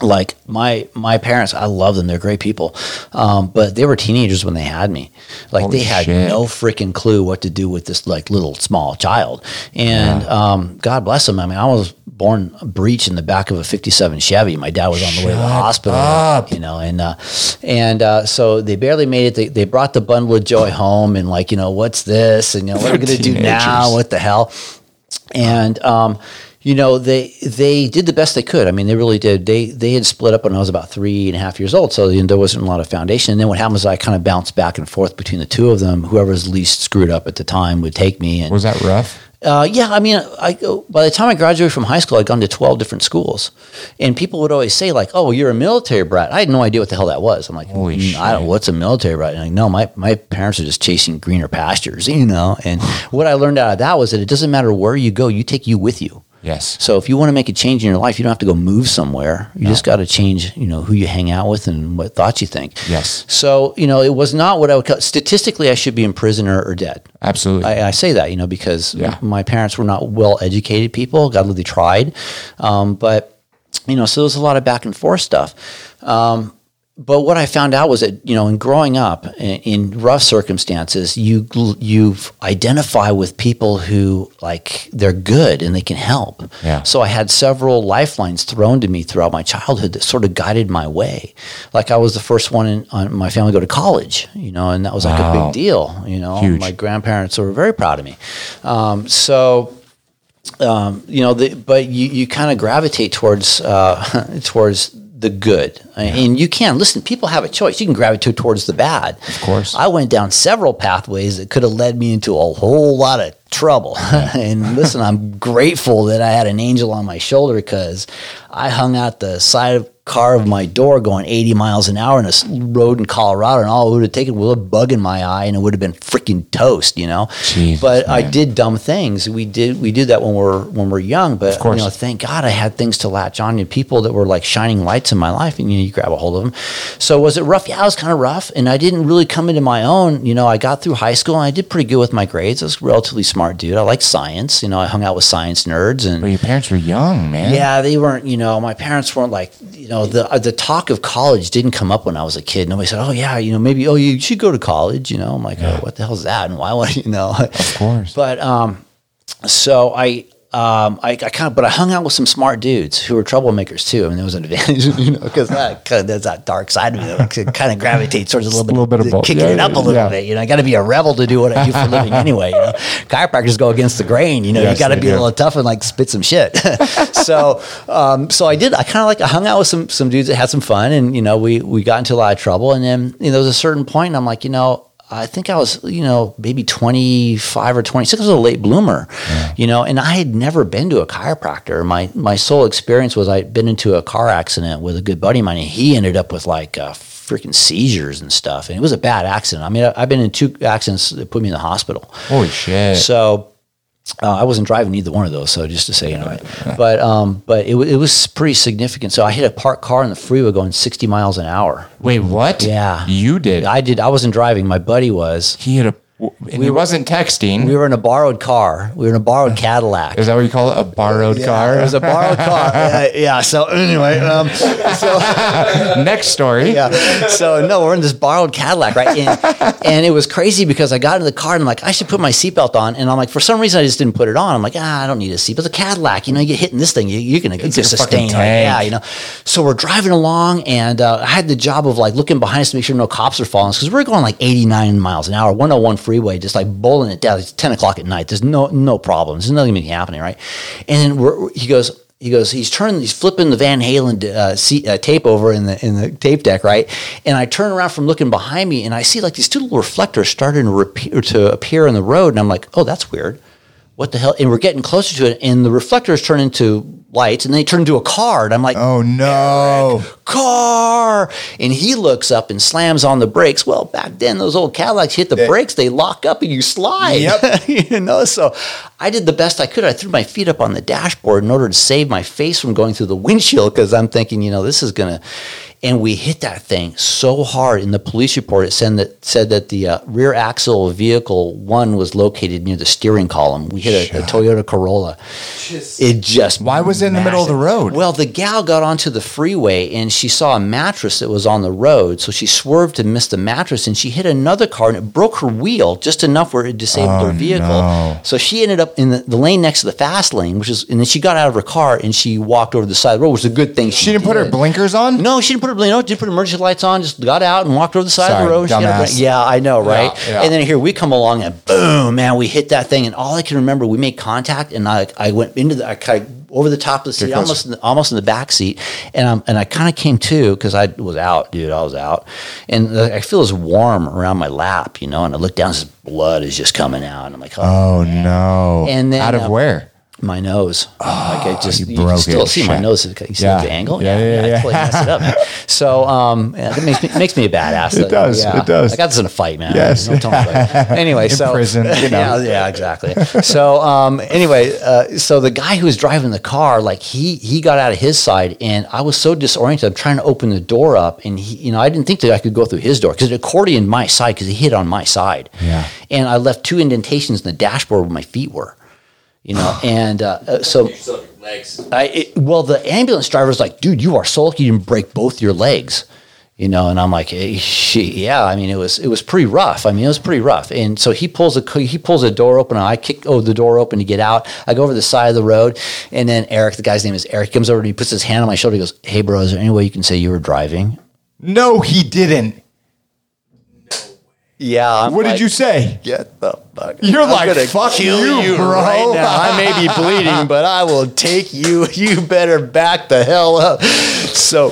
like my my parents, I love them. They're great people, um, but they were teenagers when they had me. Like Holy they had shit. no freaking clue what to do with this like little small child. And um, God bless them. I mean, I was born a breech in the back of a '57 Chevy. My dad was on the way to the hospital. up. You know, and uh, and uh, so they barely made it. They, they brought the bundle of joy home, and like you know, what's this? And you know, what are we gonna do now? What the hell? And um, you know, they they did the best they could. I mean, they really did. They they had split up when I was about three and a half years old, so you know, there wasn't a lot of foundation. And then what happened was I kind of bounced back and forth between the two of them. Whoever was least screwed up at the time would take me. And Was that rough? uh, yeah, I mean, I by the time I graduated from high school, I'd gone to twelve different schools, and people would always say like, "Oh, you're a military brat." I had no idea what the hell that was. I'm like, Holy "Mm, I don't. What's a military brat? And like, no, my my parents are just chasing greener pastures, you know. And what I learned out of that was that it doesn't matter where you go, you take you with you. Yes. So if you want to make a change in your life, you don't have to go move somewhere. You just got to change, you know, who you hang out with and what thoughts you think. Yes. So you know, it was not what I would call statistically. I should be in prison or, or dead. Absolutely. I, I say that, you know, because Yeah. my parents were not well educated people. God, they tried, um, but you know, so there was a lot of back and forth stuff. Um, but what I found out was that you know, in growing up in, in rough circumstances, you you identify with people who like they're good and they can help. Yeah. So I had several lifelines thrown to me throughout my childhood that sort of guided my way. Like I was the first one in on my family to go to college, you know, and that was like a big deal. You know, Huge. my grandparents were very proud of me. Um, so um, you know, the, but you, you kind of gravitate towards uh, towards the good, and you can listen. People have a choice. You can gravitate towards the bad. Of course. I went down several pathways that could have led me into a whole lot of trouble. and listen, I'm grateful that I had an angel on my shoulder because I hung out the side of car of my door going 80 miles an hour in a road in Colorado, and all it would have taken was a bug in my eye, and it would have been freaking toast, you know. But I did dumb things. We did we did that when we're when we're young, but you know, thank God I had things to latch on to people that were like shining lights in my life, and you know, you grab a hold of them. So was it rough? Yeah, it was kind of rough, and I didn't really come into my own. You know, I got through high school and I did pretty good with my grades. I was a relatively smart dude. I liked science. You know, I hung out with science nerds and But your parents were young, man. yeah, they weren't. You know, my parents weren't like. You know, the uh, the talk of college didn't come up when I was a kid. Nobody said, "Oh yeah, you know, maybe oh you should go to college." You know, I'm like, oh, what the hell's that? And why would you know? Of course. But um, so I. Um, I, I kind of, but I hung out with some smart dudes who were troublemakers too. I mean, there was an advantage, you know, because that there's that dark side of me that kind of gravitates towards a little bit, little bit of both. kicking Yeah, it up a little yeah. bit. You know, I got to be a rebel to do what I do for a living anyway. You know, chiropractors go against the grain. You know, Yes, you got to be a little tough and like spit some shit. so, um, so I did. I kind of like I hung out with some some dudes that had some fun, and you know, we we got into a lot of trouble. And then you know, there was a certain point, and I'm like, you know. I think I was, you know, maybe 25 or 26. I was a late bloomer, you know, and I had never been to a chiropractor. My my sole experience was I'd been into a car accident with a good buddy of mine, and he ended up with like uh, freaking seizures and stuff. And it was a bad accident. I mean, I, I've been in two accidents that put me in the hospital. Holy shit. So uh, I wasn't driving either one of those. So just to say, you know, but um, but it, it was pretty significant. So I hit a parked car on the freeway going 60 miles an hour. Wait, what? Yeah. You did. I did. I wasn't driving. My buddy was. he had a. And he wasn't texting. We were in a borrowed car. We were in a borrowed Cadillac. Is that what you call it? A borrowed car? It was a borrowed car. Uh, yeah. So anyway, um, so Next story. yeah. So no, we're in this borrowed Cadillac, right? And, and it was crazy because I got in the car and I'm like, I should put my seatbelt on, and I'm like, for some reason I just didn't put it on. I'm like, ah, I don't need a seatbelt. It's a Cadillac, you know, you get hit in this thing, you, you're gonna It's just like a fucking sustain, like, tank. yeah, you know. So we're driving along, and uh, I had the job of like looking behind us to make sure no cops are following us because we're going like 89 miles an hour, 101 freeway, just like bowling it down. It's 10 o'clock at night. There's no no problems. There's nothing happening, right? And then he goes he goes, he's turning, he's flipping the Van Halen uh, uh, tape over in the in the tape deck, right? And I turn around from looking behind me, and I see like these two little reflectors starting to, repe- to appear in the road, and I'm like, oh, that's weird. What the hell? And we're getting closer to it, and the reflectors turn into lights, and they turn into a car, and I'm like, Oh no. car. And he looks up and slams on the brakes. Well, back then, those old Cadillacs hit the They- brakes, they lock up and you slide. Yep. you know, so I did the best I could. I threw my feet up on the dashboard in order to save my face from going through the windshield because I'm thinking, you know, this is going to. And we hit that thing so hard. In the police report, it said that said that the uh, rear axle of vehicle one was located near the steering column. We hit a, a Toyota Corolla. It just Why was it in the middle of the road? Well, the gal got onto the freeway and she saw a mattress that was on the road. So she swerved to miss the mattress and she hit another car and it broke her wheel just enough where it disabled Oh, her vehicle. no. So she ended up in the, the lane next to the fast lane, which is, and then she got out of her car and she walked over the side of the road, which is a good thing. She didn't put her blinkers on? No, she didn't put her, you know, didn't put emergency lights on. Just got out and walked over the side of the road. She dumbass. yeah, I know, right? Yeah, yeah. And then here we come along and boom, man, we hit that thing. And all I can remember, we made contact, and I, I went into the, I kind of over the top of the seat, almost, in the, almost in the back seat, and um, and I kind of came to because I was out, dude. I was out, and I feel this warm around my lap, you know, and I look down, this blood is just coming out, and I'm like, oh, Oh no. And then, out of uh, where? My nose. like I just you you, broke still it. see my nose. You see Yeah. the angle? Yeah, yeah, I yeah. totally messed it up. Man. So um, yeah, that makes me makes me a badass. It does, Yeah. it does. I got this in a fight, man. Yes. Anybody. Anyway, In so prison, you know. yeah, yeah, exactly. So um, anyway, uh, so the guy who was driving the car, like he he got out of his side, and I was so disoriented. I'm trying to open the door up, and he, you know, I didn't think that I could go through his door because it accordioned my side because he hit on my side. Yeah. And I left two indentations in the dashboard where my feet were. You know, and uh, uh, so You still have your legs. I, it, well, the ambulance driver was like, dude, you are so lucky you didn't break both your legs. you know, and I'm like, hey, she, yeah. I mean, it was it was pretty rough. I mean, it was pretty rough. And so he pulls a he pulls a door open, and I kick oh the door open to get out. I go over the side of the road, and then Eric, the guy's name is Eric, comes over and he puts his hand on my shoulder. He goes, "Hey, bro, is there any way you can say you were driving?" No, he didn't. Yeah. I'm What like, did you say? Get the fuck. You're I'm like, "Fuck kill you, bro." Right now. I may be bleeding, but I will take you. You better back the hell up. So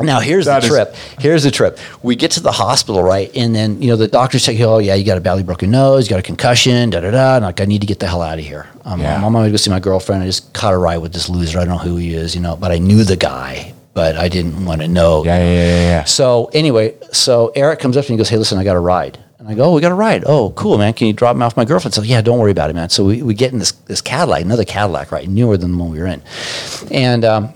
now here's That the is- trip. Here's the trip. We get to the hospital, right? And then, you know, the doctors say, oh, yeah, you got a badly broken nose, you got a concussion, da da da. And like, I need to get the hell out of here. Um, Yeah. I'm on my way to go see my girlfriend. I just caught a ride with this loser. I don't know who he is, you know, but I knew the guy, but I didn't want to know. Yeah, yeah, yeah, yeah. So anyway, so Eric comes up to me and he goes, "Hey, listen, I got a ride." And I go, "Oh, we got a ride. Oh, cool, man. Can you drop me off my girlfriend?" So yeah, don't worry about it, man. So we, we get in this this Cadillac, another Cadillac, right, newer than the one we were in, and um,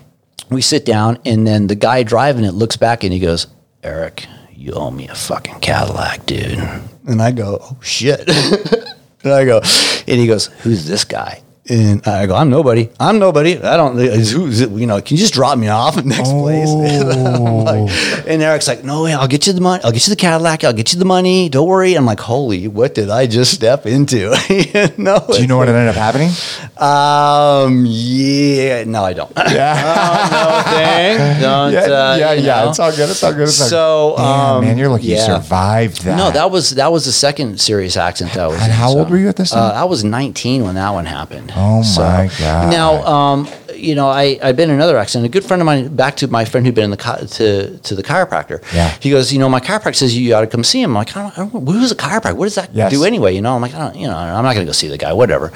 we sit down, and then the guy driving it looks back and he goes, "Eric, you owe me a fucking Cadillac, dude." And I go, "Oh shit." And I go, and he goes, "Who's this guy?" And I go, "I'm nobody. I'm nobody. I don't. Who's it? You know? Can you just drop me off at the next place?" I'm like, and Eric's like, "No, I'll get you the money. I'll get you the Cadillac. I'll get you the money. Don't worry." I'm like, "Holy, what did I just step into?" you know? Do you know what ended up happening? Um. Yeah. No, I don't. Yeah. no thing. Don't. yeah, uh, yeah, yeah. know? It's all good. It's all good. It's all So, good. Damn, um, man, you're lucky you survived that. No, that was that was the second serious accident that was. And in, how old were you at this Uh, time? I was 19 when that one happened. Oh, my God. Now, um, you know, I I'd been in another accident. A good friend of mine, back to my friend who'd been in the chi- to to the chiropractor. Yeah. He goes, you know, my chiropractor says you ought to come see him. I'm like, I don't, I don't who's a chiropractor? What does that Yes. do anyway? You know, I'm like, I don't, you know, I'm not going to go see the guy. Whatever.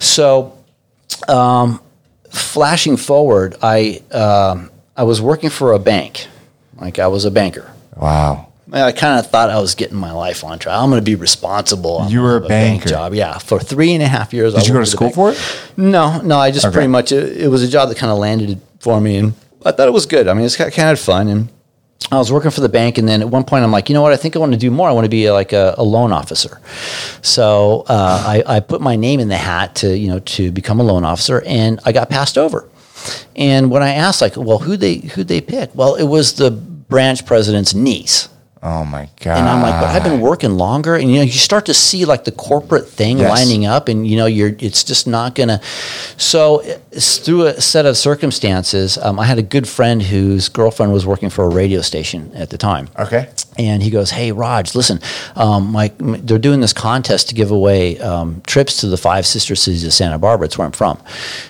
So, um, flashing forward, I um, I was working for a bank, like I was a banker. wow. I kind of thought I was getting my life on track. I'm going to be responsible. I'm You were a have bank banker. job, yeah, for three and a half years. I was. Did you go to school for it? No, no. I just Okay. pretty much it, it was a job that kind of landed for me, and I thought it was good. I mean, it's kind of fun, and I was working for the bank, and then at one point, I'm like, you know what? I think I want to do more. I want to be like a, a loan officer. So uh, I, I put my name in the hat to you know to become a loan officer, and I got passed over. And when I asked, like, well, who they who they pick? Well, it was the branch president's niece. Oh my god. And I'm like, but I've been working longer, and you know, you start to see like the corporate thing Yes. lining up, and you know, you're it's just not gonna. So it's through a set of circumstances, um, I had a good friend whose girlfriend was working for a radio station at the time. Okay. And he goes, "Hey, Raj, listen, um, my, they're doing this contest to give away um, trips to the five sister cities of Santa Barbara. It's where I'm from."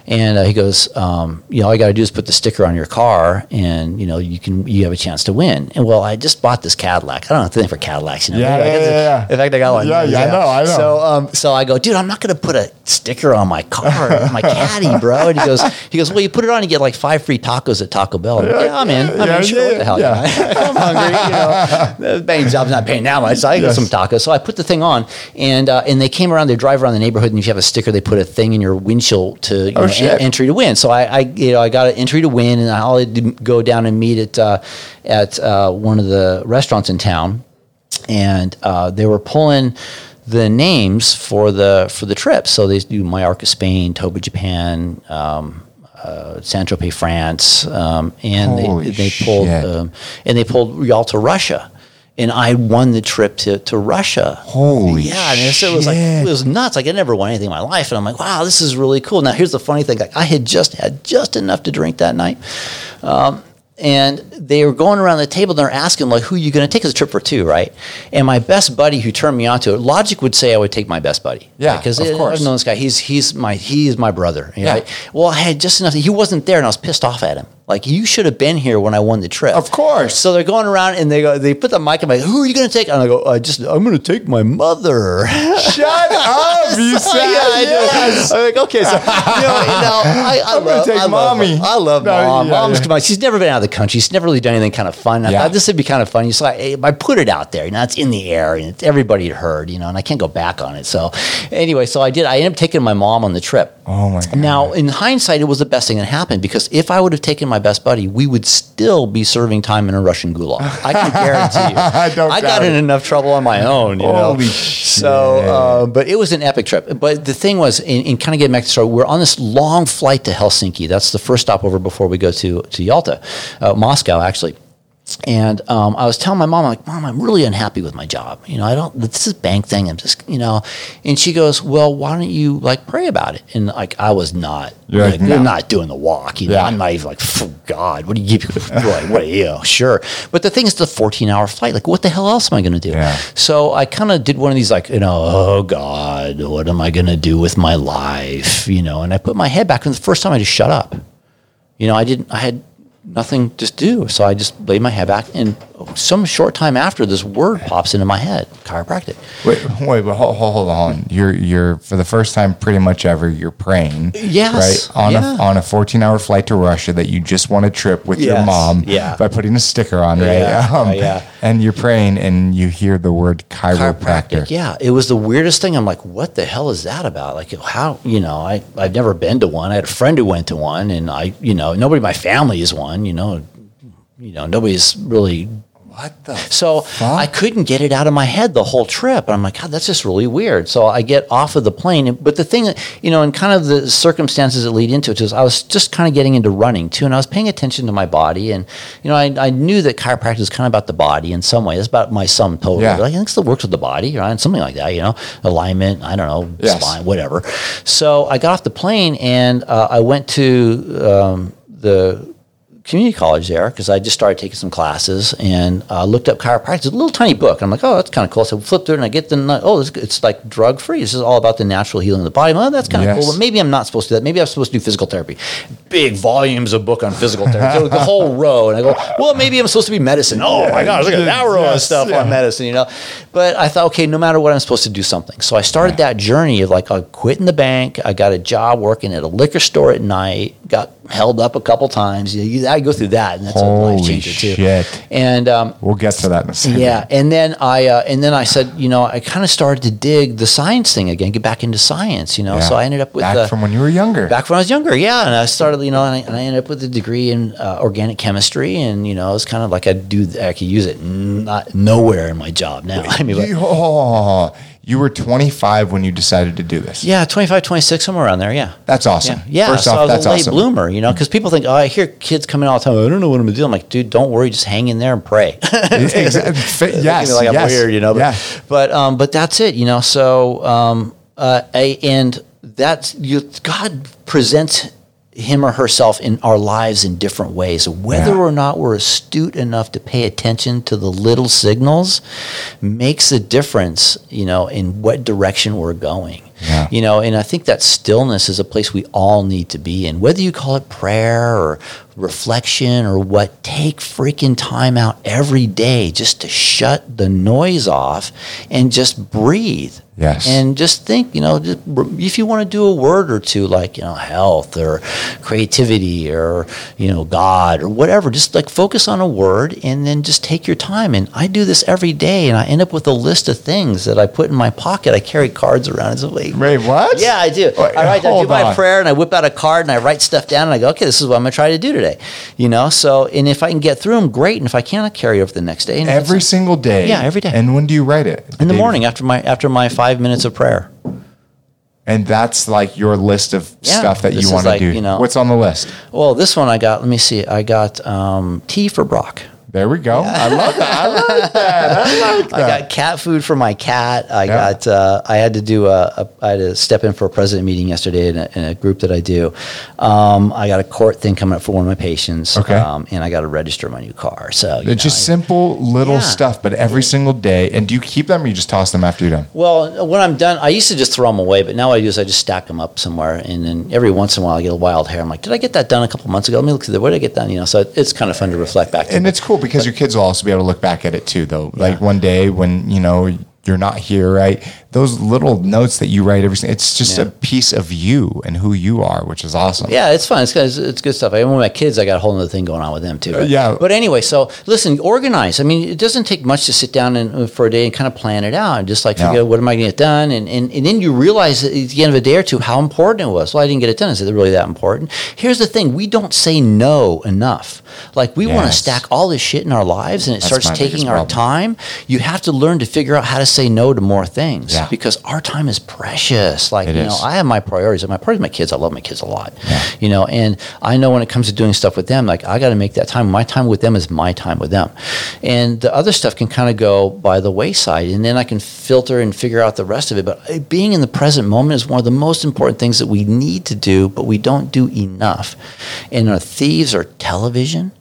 And uh, he goes, um, "You know, all you got to do is put the sticker on your car, and you know, you can you have a chance to win." And well, I just bought this Cadillac. I don't have to think for Cadillacs, you know. Yeah, yeah, yeah, yeah. In fact, I got one. Yeah, yeah, I know, I know. So, um, so I go, dude, I'm not going to put a sticker on my car, my caddy, bro. And he goes, he goes, well, you put it on, you get like five free tacos at Taco Bell. I'm like, yeah, I'm in. I'm in. Sure, what the hell? I'm hungry. You know, the bank job's not paying that much, so I Yes. some tacos. So I put the thing on, and uh, and they came around. They drive around the neighborhood, and if you have a sticker, they put a thing in your windshield to you Oh, know, en- entry to win. So I, I, you know, I got an entry to win, and I'll go down and meet at uh, at uh, one of the restaurants in town, and uh, they were pulling the names for the for the trip. So they do Mallorca, Spain, Toba, Japan. Um, uh, San Tropez, France, um, and Holy they, they pulled um, and they pulled Yalta, Russia, and I won the trip to, to Russia. Holy yeah, and so it was like it was nuts. Like I never won anything in my life, and I'm like, wow, this is really cool. Now here's the funny thing: like I had just had just enough to drink that night. Um, and they were going around the table and they're asking like who are you going to take as a trip for two right and my best buddy who turned me on to it logic would say i would take my best buddy Yeah, because of course. i've known this guy he's he's my he is my brother Yeah. right? well i had just enough he wasn't there and i was pissed off at him like you should have been here when i won the trip Of course. so they're going around and they go they put the mic in my who are you going to take and i go i just i'm going to take my mother Shut up! You said yeah, I yes. do. I'm like, okay, so you know, you know I, I I'm gonna love, take I love, mommy. I love No, mom. yeah, Mom's yeah. come out. She's never been out of the country. She's never really done anything kind of fun. I Yeah. thought this would be kind of funny. So I, I put it out there. You know, it's in the air, and it's, everybody had heard. You know, and I can't go back on it. So anyway, so I did. I ended up taking my mom on the trip. Oh my god. Now, in hindsight, it was the best thing that happened because if I would have taken my best buddy, we would still be serving time in a Russian gulag. I can guarantee you. I don't I got in enough trouble on my own. You know? Holy So, uh, but it was an epic trip. But the thing was, in, in kind of getting back to the story, we're on this long flight to Helsinki. That's the first stopover before we go to to Yalta, uh, Moscow, actually. And um, I was telling my mom, I'm like, Mom, I'm really unhappy with my job. You know, I don't. This is bank thing. I'm just, you know. And she goes, Well, why don't you like pray about it? And like, I was not. You're like, like, "No." I'm not doing the walk. You know, Yeah. I'm not even like, "Phew, God, what do you keep? Like, what are you? Sure. But the thing is, the 14 hour flight. Like, what the hell else am I going to do? Yeah. So I kind of did one of these, like, you know, oh God, what am I going to do with my life? You know, and I put my head back, and the first time I just shut up. You know, I didn't. I had nothing to do, so I just laid my head back, and some short time after, this word pops into my head: chiropractic. Wait, wait, but hold, hold, on. You're you're for the first time pretty much ever. You're praying, Yes, right on yeah. a on a 14 hour flight to Russia that you just want to trip with your mom, yeah. by putting a sticker on, right? Yeah, um, yeah. And you're praying, and you hear the word chiropractor. Yeah, it was the weirdest thing. I'm like, what the hell is that about? Like, how you know, I I've never been to one. I had a friend who went to one, and I, you know, nobody in my family is one. You know, you know, nobody's really What the? So I couldn't get it out of my head the whole trip. And I'm like, God, that's just really weird. So I get off of the plane. But the thing you know, and kind of the circumstances that lead into it is I was just kind of getting into running too. And I was paying attention to my body. And, you know, I, I knew that chiropractic is kind of about the body in some way. It's about my sum total. Yeah. Like, I think it still works with the body, right? Something like that, you know, alignment, I don't know, Yes. spine, whatever. So I got off the plane and uh, I went to um, the community college there because I just started taking some classes and uh, looked up chiropractic. It's a little tiny book. I'm like, oh, that's kind of cool. So I flipped through it and I get the oh, it's, it's like drug free. This is all about the natural healing of the body. Well, that's kind of Yes. cool. But maybe I'm not supposed to do that. Maybe I'm supposed to do physical therapy. Big volumes of book on physical therapy, so the whole row. And I go, well, maybe I'm supposed to be medicine. Oh my gosh, look at that row of stuff yeah. on medicine. You know, but I thought, okay, no matter what, I'm supposed to do something. So I started that journey of like I quit in the bank. I got a job working at a liquor store at night. Got held up a couple times. You, you I go through that, and that's a life changer too. shit. And um, We'll get to that in a second. yeah, and then I uh, and then I said, you know, I kind of started to dig the science thing again, get back into science, you know. Yeah. So I ended up with back from when you were younger. back when I was younger, yeah. And I started, you know, and I, and I ended up with a degree in uh, organic chemistry, and you know, it's kind of like I do, I could use it not nowhere in my job now. I mean, but- oh, you were 25 when you decided to do this. yeah, 25, 26, somewhere around there, yeah. That's awesome. Yeah, yeah. First so off, I was that's a late awesome. bloomer, you know, because people think, oh, I hear kids coming all the time. I don't know what I'm gonna do. I'm like, dude, don't worry, just hang in there and pray. Exactly. Yes, like I'm yes. weird, you know. But, Yeah. but um, but that's it, you know. So um, uh, a, and that's you. God presents him or herself in our lives in different ways. Whether Yeah. or not we're astute enough to pay attention to the little signals makes a difference, you know, in what direction we're going. Yeah. You know, and I think that stillness is a place we all need to be in. Whether you call it prayer or reflection or what, take freaking time out every day just to shut the noise off and just breathe. Yes. And just think, you know, just, if you want to do a word or two like, you know, health or creativity or, you know, God or whatever, just like focus on a word and then just take your time. And I do this every day and I end up with a list of things that I put in my pocket. I carry cards around. It's like, Wait, what? yeah, I do. Wait, I write. I do my on. prayer, and I whip out a card, and I write stuff down, and I go, "Okay, this is what I'm going to try to do today." You know. So, and if I can get through them, great. And if I can't, I carry over the next day. And Every single day. Yeah, every day. And when do you write it? in the morning after my after my five minutes of prayer. And that's like your list of Yeah, stuff that you want to like, do. you know- What's on the list? Well, this one I got. Let me see. I got um, tea for Brock. There we go. I love that. I like that. I like I got cat food for my cat. I Yeah. got. Uh, I had to do a, a. I had to step in for a president meeting yesterday in a, in a group that I do. Um, I got a court thing coming up for one of my patients. Okay. Um, and I got to register my new car. So It's just I- simple little Yeah. stuff, but every single day. And do you keep them or you just toss them after you're done? Well, when I'm done, I used to just throw them away, but now what I do is I just stack them up somewhere, and then every once in a while I get a wild hair. I'm like, did I get that done a couple months ago? Let me look through there. What did I get done? You know, so it's kind of fun to reflect back. To And it's cool because your kids will also be able to look back at it too, though. Like one day when, you know, you're not here, right? Those little notes that you write every it's just Yeah. a piece of you and who you are, which is awesome. Yeah, it's fun. It's good, it's good stuff. I mean, with my kids, I got a whole other thing going on with them too. But, yeah. But anyway, so listen, organize. I mean, it doesn't take much to sit down and uh, for a day and kind of plan it out and just like figure out what am I going to get done, and, and and then you realize at the end of a day or two how important it was. Well, I didn't get it done. Is it really that important? Here's the thing: we don't say no enough. Like we want to stack all this shit in our lives, and it That's starts taking our problem. time. You have to learn to figure out how to say no to more things Yeah. Because our time is precious. Like, It you is. know, I have my priorities. My priorities, my kids. I love my kids a lot. You know, and I know when it comes to doing stuff with them, like I got to make that time. My time with them is my time with them, and the other stuff can kind of go by the wayside, and then I can filter and figure out the rest of it. But uh, being in the present moment is one of the most important things that we need to do, but we don't do enough. And our thieves are television.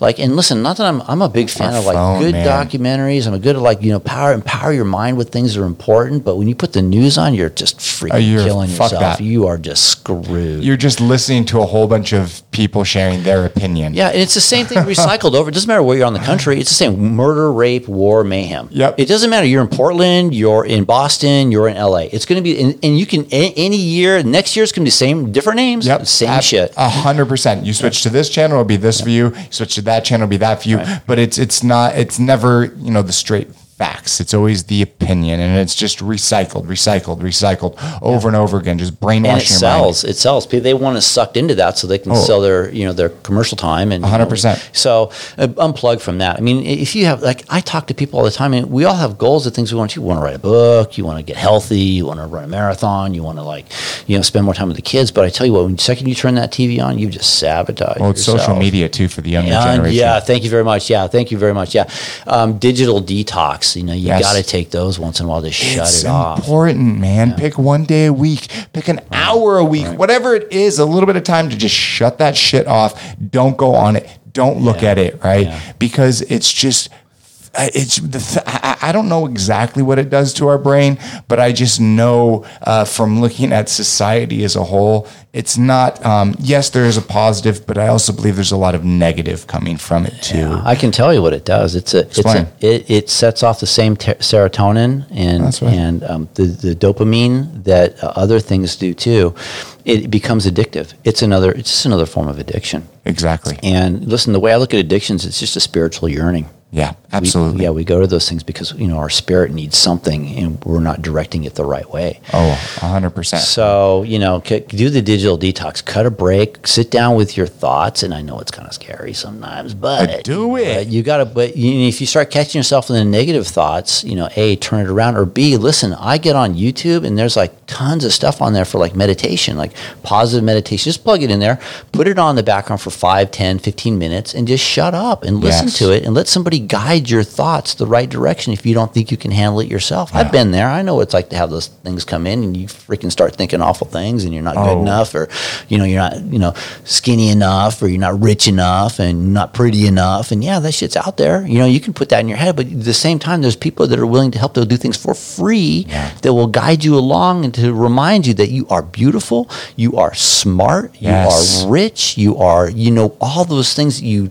Like and listen, not that I'm I'm a big fan Our of like phone, good man. documentaries. I'm a good at like you know power empower your mind with things that are important. But when you put the news on, you're just freaking Oh, you're- killing yourself. that. You are just screwed. You're just listening to a whole bunch of people sharing their opinion. yeah, and it's the same thing recycled over. It doesn't matter where you're on the country. It's the same murder, rape, war, mayhem. Yep. It doesn't matter. You're in Portland, you're in Boston, you're in LA. It's going to be, and, and you can a- any year. Next year it's going to be the same, different names. Yep. Same Ab- shit. A hundred percent. You switch to this channel, it'll be this view. You switch to that channel, be that view. But it's it's not. It's never you know the straight facts. It's always the opinion, and it's just recycled, recycled, recycled over and over again. Just brainwashing. and it brainwashing mind. sells. It sells. People they want to sucked into that so they can Oh. sell their you know their commercial time and you know, 100%. So uh, unplug from that. I mean, if you have like I talk to people all the time, and we all have goals of things we want to. You want to write a book. You want to get healthy. You want to run a marathon. You want to like you know spend more time with the kids. But I tell you what, when the second you turn that TV on, you just sabotage. Well, it's yourself. social media too for the younger Yeah, generation. yeah, thank you very much. Yeah, thank you very much. Yeah, um, digital detox. You know, you Yes. got to take those once in a while to shut it's it off. important, man. Pick one day a week, pick an hour a week, whatever it is, a little bit of time to just shut that shit off. Don't go on it. Don't look Yeah. at it, right? Yeah. Because it's just. It's the th- I don't know exactly what it does to our brain, but I just know uh, from looking at society as a whole, it's not. Um, yes, there is a positive, but I also believe there's a lot of negative coming from it too. I can tell you what it does. It's a, it's a it, it sets off the same ter- serotonin and right. and um, the the dopamine that uh, other things do too. It becomes addictive. It's another it's just another form of addiction. Exactly. And listen, the way I look at addictions, it's just a spiritual yearning. Yeah, We- absolutely. yeah, we go to those things because you know our spirit needs something, and we're not directing it the right way. Oh, hundred percent. So, you know, c- do the digital detox, cut a break, sit down with your thoughts. And I know it's kind of scary sometimes, but do it. but you got to, but you, if you start catching yourself in the negative thoughts, you know, A, turn it around, or B, listen, I get on YouTube and there's like tons of stuff on there for like meditation, like positive meditation. Just plug it in there, put it on the background for 5, 10, 15 minutes, and just shut up and listen Yes. to it and let somebody guide your thoughts the right direction if you don't think you can handle it yourself. I've been there. I know what it's like to have those things come in and you freaking start thinking awful things and you're not good Oh. enough or you know you're not you know skinny enough or you're not rich enough and not pretty enough and yeah that shit's out there you know you can put that in your head but at the same time there's people that are willing to help they'll do things for free Yeah. that will guide you along and to remind you that you are beautiful you are smart Yes. you are rich you are you know all those things you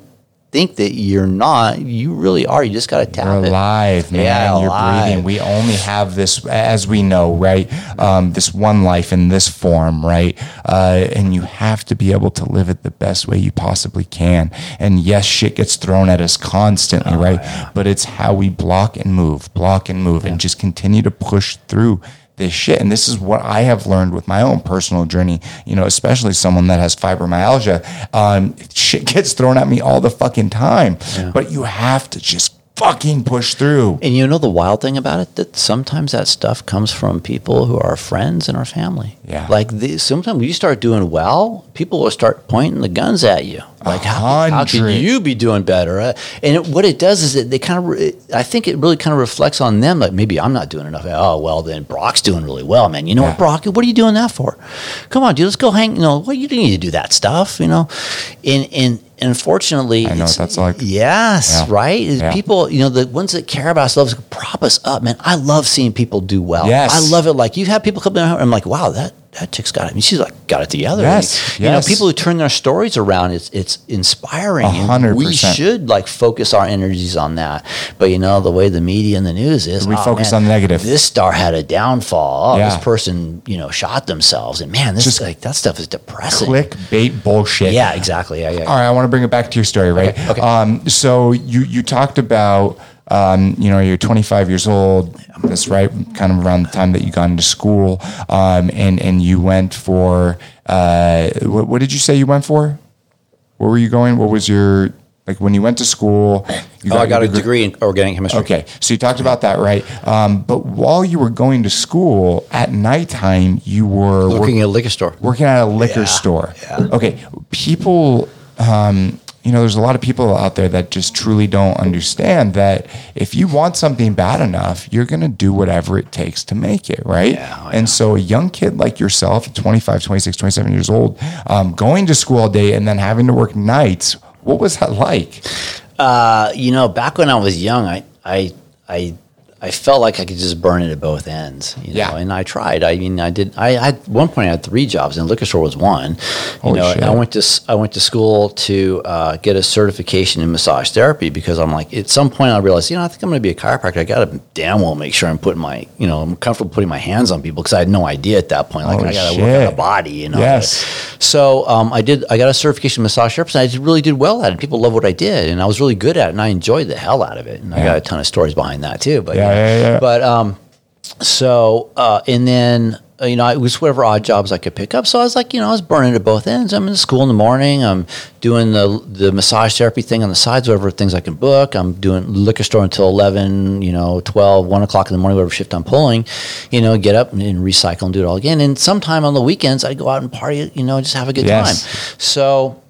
think that you're not you really are you just got to tap You're it alive, man. Yeah, You're alive. breathing. We only have this, as we know, right? Um, this one life in this form, right? Uh, and you have to be able to live it the best way you possibly can. And yes, shit gets thrown at us constantly, Oh, right? But it's how we block and move, block and move, and just continue to push through this shit. And this is what I have learned with my own personal journey, you know, especially someone that has fibromyalgia. Um, shit gets thrown at me all the fucking time, but you have to just fucking push through. And you know the wild thing about it that sometimes that stuff comes from people who are friends and our family. Yeah. Like the, sometimes when you start doing well, people will start pointing the guns at you. Like how, how can you be doing better? Uh, And it, what it does is that they kind of, re- I think it really kind of reflects on them. Like maybe I'm not doing enough. Oh well, then Brock's doing really well, man. You know Yeah. what, Brock? What are you doing that for? Come on, dude. Let's go hang. You know, well, you need to do that stuff. You know, and and unfortunately, I know it's- that's like. Yes, Yeah. right. Yeah. People, you know, the ones that care about us, love prop us up, man. I love seeing people do well. Yes. I love it. Like you have people come in, and I'm like, wow, that that chick's got it. I mean, she's like got it together. Yes, you know, people who turn their stories around, it's it's inspiring. A and hundred We should like focus our energies on that. But you know, the way the media and the news is, We oh, focus man, on the negative. This star had a downfall. Oh, Yeah. this person, you know, shot themselves, and man, this Just like that stuff is depressing. Clickbait bullshit. Yeah, exactly. Yeah, yeah. All right, I want to bring it back to your story, right? Okay, okay. Um, so you you talked about um, you know you're 25 years old. That's right, kind of around the time that you got into school, um, and and you went for uh, what, what did you say you went for? Where were you going? What was your Like when you went to school, you Oh, I got a degree in organic chemistry. Okay, so you talked about that, right? Um, but while you were going to school at nighttime, you were work- Working at a liquor store. working at a liquor store. Yeah. Okay, people, um, you know, there's a lot of people out there that just truly don't understand that if you want something bad enough, you're going to do whatever it takes to make it, right? Yeah, oh, and so a young kid like yourself, 25, 26, 27 years old, um, going to school all day and then having to work nights, what was that like? Uh, you know, back when I was young, I, I, I, I felt like I could just burn it at both ends. You know? Yeah. And I tried. I mean, I did. I, I at one point I had three jobs, and liquor store was one. You Holy know, shit. I went to I went to school to uh, get a certification in massage therapy because I'm like, at some point I realized, you know, I think I'm going to be a chiropractor. I got to damn well make sure I'm putting my, you know, I'm comfortable putting my hands on people because I had no idea at that point. Like, Holy I got to work on the body, you know. Yes. So um, I did. I got a certification in massage therapist. And I did- really did well at it. People loved what I did, and I was really good at it, and I enjoyed the hell out of it. And I got a ton of stories behind that too. But Yeah, yeah, yeah. But um, so uh, and then. uh, You know, it was whatever odd jobs I could pick up. So I was like, you know, I was burning at both ends. I'm in school in the morning. I'm doing the the massage therapy thing on the sides, whatever things I can book. I'm doing liquor store until 11, you know, 12, 1 o'clock in the morning, whatever shift I'm pulling. You know, get up and, and recycle and do it all again. And sometime on the weekends, I'd go out and party, you know, just have a good Yes. time. So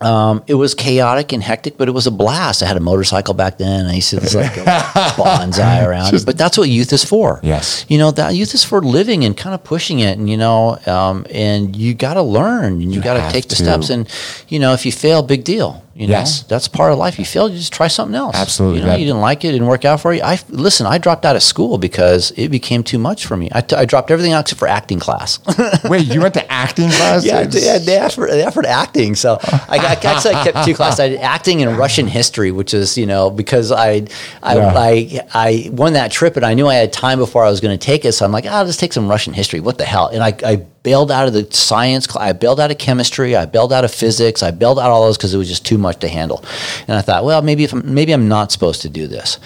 um, it was chaotic and hectic, but it was a blast. I had a motorcycle back then. I used to just like bonsai around. it. But that's what youth is for. Yes. You know, that youth is for living and kind of pushing it. And, you know, um, and you got to learn and you, got to take the steps. And, you know, if you fail, big deal. You know, Yes. that's part of life. You fail, you just try something else. Absolutely. You know, you didn't like it, it didn't work out for you. I listen. I dropped out of school because it became too much for me. I, t- I dropped everything out except for acting class. Wait, you went to acting class? Yeah, they, had- they asked for they offered acting, so I, I actually I kept two classes. I did acting and Russian history, which is you know because I I, Yeah. I I won that trip and I knew I had time before I was going to take it, so I'm like, "Ah, I'll just take some Russian history. What the hell? And I, I bailed out of the science. cl- I bailed out of chemistry. I bailed out of physics. I bailed out all those because it was just too much to handle. And I thought, well, maybe if I'm, maybe I'm not supposed to do this.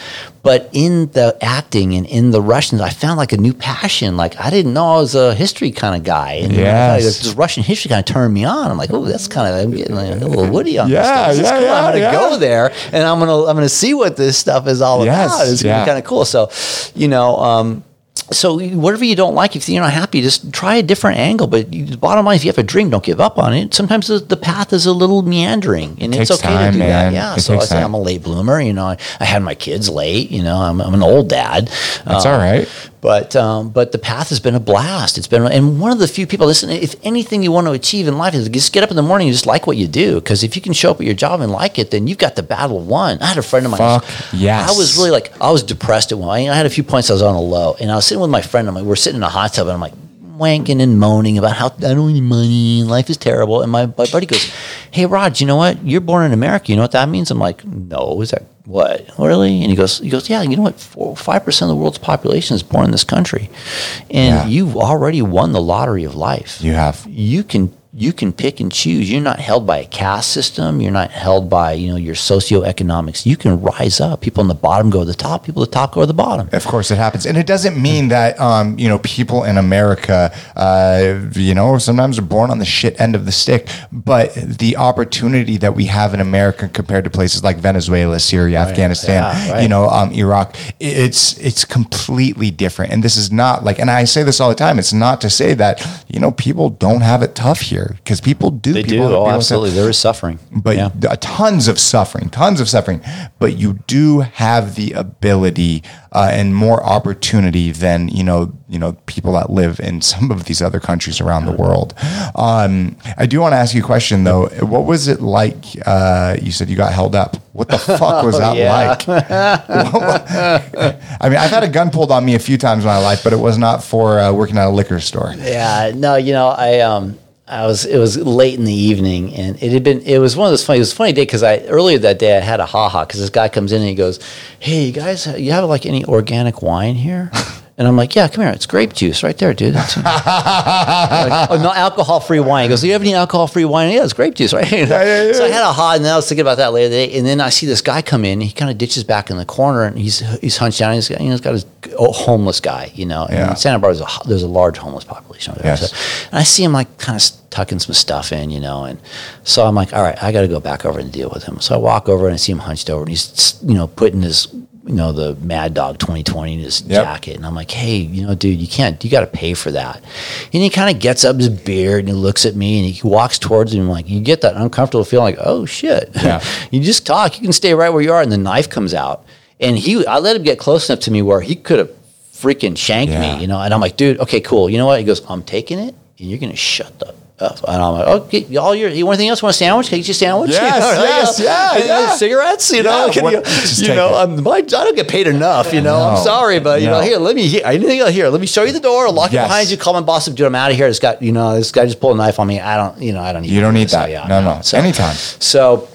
But in the acting and in the Russians, I found like a new passion. Like I didn't know I was a history kind of guy. And Yes. this Russian history kind of turned me on. I'm like, oh, that's kind of I'm getting like a little woody on Yeah, this stuff. This yeah, cool. yeah, I'm gonna yeah. go there and I'm gonna I'm gonna see what this stuff is all Yes, about. It's gonna yeah. be kind of cool. So, you know. Um, so whatever you don't like, if you're not happy, just try a different angle. But the bottom line is, you have a dream. Don't give up on it. Sometimes the, the path is a little meandering, and it's okay time, to do man. that. Yeah. It so I say time. I'm a late bloomer. You know, I, I had my kids late. You know, I'm, I'm an old dad. That's Um, all right. But um, but the path has been a blast. It's been and one of the few people. Listen, if anything you want to achieve in life is just get up in the morning and just like what you do. Because if you can show up at your job and like it, then you've got the battle won. I had a friend of mine. Fuck yes. I was really like I was depressed at one. I, I had a few points I was on a low, and I was sitting with my friend. I'm like, we're sitting in a hot tub, and I'm like wanking and moaning about how I don't any money and life is terrible. And my, my buddy goes, "Hey, Rod, you know what? You're born in America. You know what that means?" I'm like, "No, is that what really?" And he goes, "He goes, yeah. You know what? Five percent of the world's population is born in this country, and Yeah. you've already won the lottery of life. You have. You can." You can pick and choose. You're not held by a caste system. You're not held by you know your socioeconomics. You can rise up. People on the bottom go to the top. People at the top go to the bottom. Of course, it happens, and it doesn't mean that um, you know people in America, uh, you know, sometimes are born on the shit end of the stick. But the opportunity that we have in America compared to places like Venezuela, Syria, Afghanistan, Yeah, right. you know, um, Iraq, it's it's completely different. And this is not like, and I say this all the time. It's not to say that you know people don't have it tough here because people do. They do. people, Oh, people say- absolutely. There is suffering. but yeah. tons of suffering, tons of suffering. But you do have the ability uh, and more opportunity than you know, you know, people that live in some of these other countries around the world. Um, I do want to ask you a question though. What was it like? Uh, you said you got held up. What the fuck was that like? I mean, I've had a gun pulled on me a few times in my life, but it was not for uh, working at a liquor store. Yeah, no, you know, I um, I was it was late in the evening, and it had been it was one of those funny. It was a funny day because I earlier that day I had a ha ha because this guy comes in and he goes, "Hey, you guys, you have like any organic wine here?" And I'm like, yeah, come here. It's grape juice right there, dude. Like, oh, no, alcohol free wine. He goes, do you have any alcohol free wine? Yeah, it's grape juice, right? yeah, yeah. So I had a hot, and then I was thinking about that later today. And then I see this guy come in. He kind of ditches back in the corner, and he's he's hunched down. He's got, you know, he's got his oh, homeless guy, you know. And Yeah. Santa Barbara, there's a, there's a large homeless population over there. Yes. So- and I see him like kind of tucking some stuff in, you know. And so I'm like, all right, I got to go back over and deal with him. So I walk over and I see him hunched over, and he's you know putting his you know the Mad Dog 2020 in his Yep. jacket, and I'm like, hey, you know, dude, you can't, you got to pay for that. And he kind of gets up his beard and he looks at me and he walks towards me. And I'm like, you get that uncomfortable feeling, like, oh shit. Yeah. you just talk. You can stay right where you are, and the knife comes out, and he, I let him get close enough to me where he could have freaking shanked Yeah. me, you know. And I'm like, dude, okay, cool. You know what? He goes, I'm taking it, and you're gonna shut the. Up. And I'm like, okay, all your, you want anything else? Want a sandwich? Can I get you a sandwich? Yes, You know, yes, you know, yeah, and, uh. Cigarettes, you know, Yeah, what- you, you know, my, I don't get paid enough, you know. No. I'm sorry, but you know, here, let me, here, anything here, let me show you the door, lock Yes. it behind you, call my boss, dude, I'm out of here. This guy, you know, this guy just pulled a knife on me. I don't, you know, I don't need You don't need this. So, that. yeah, no, no. So- Anytime. so,